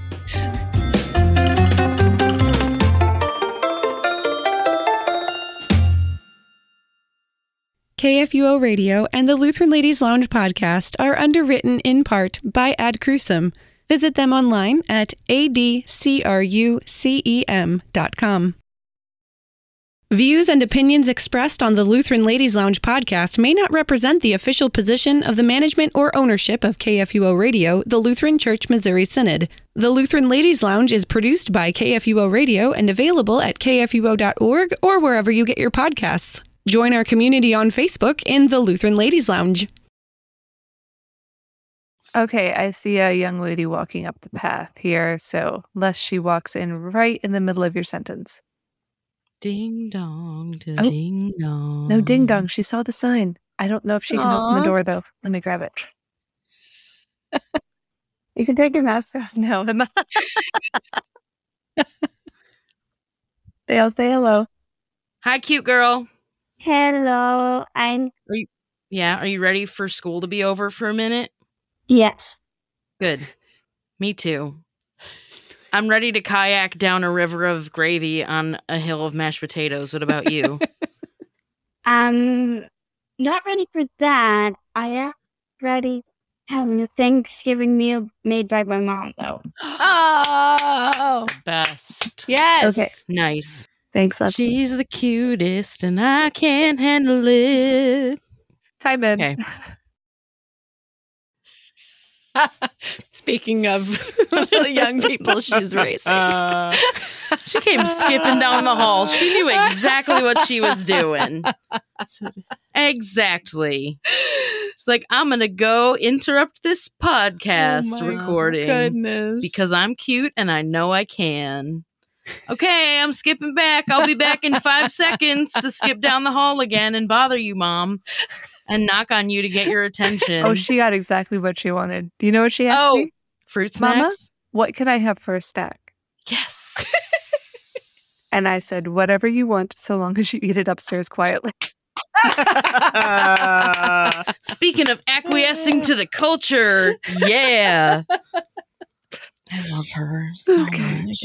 KFUO Radio and the Lutheran Ladies Lounge podcast are underwritten in part by Ad Crucem. Visit them online at adcrucem.com. Views and opinions expressed on the Lutheran Ladies Lounge podcast may not represent the official position of the management or ownership of KFUO Radio, the Lutheran Church Missouri Synod. The Lutheran Ladies Lounge is produced by KFUO Radio and available at kfuo.org or wherever you get your podcasts. Join our community on Facebook in the Lutheran Ladies Lounge. Okay, I see a young lady walking up the path here, so lest she walks in right in the middle of your sentence. Ding dong, da Oh. ding dong. No ding dong, she saw the sign. I don't know if she can open the door though. Let me grab it. you can take your mask off now, Emma. They'll say hello. Hi, cute girl. Hello, I'm Yeah, are you ready for school to be over for a minute? yes. Good. Me too. I'm ready to kayak down a river of gravy on a hill of mashed potatoes. What about you? I'm um, not ready for that. I am ready um, having a Thanksgiving meal made by my mom though. Oh, Best. yes. Okay. nice. Thanks, love. She's the cutest and I can't handle it. Time in. Okay. Speaking of the young people she's raising. Uh, She came skipping down the hall. She knew exactly what she was doing. Exactly. It's like, I'm going to go interrupt this podcast Oh my recording Goodness. because I'm cute and I know I can. Okay, I'm skipping back. I'll be back in five seconds to skip down the hall again and bother you, mom, and knock on you to get your attention. Oh, she got exactly what she wanted. Do you know what she asked Oh. me? fruit Mama? What can I have for a stack? Yes. And I said, whatever you want, so long as you eat it upstairs quietly. Speaking of acquiescing to the culture, yeah. I love her so oh, Okay. much.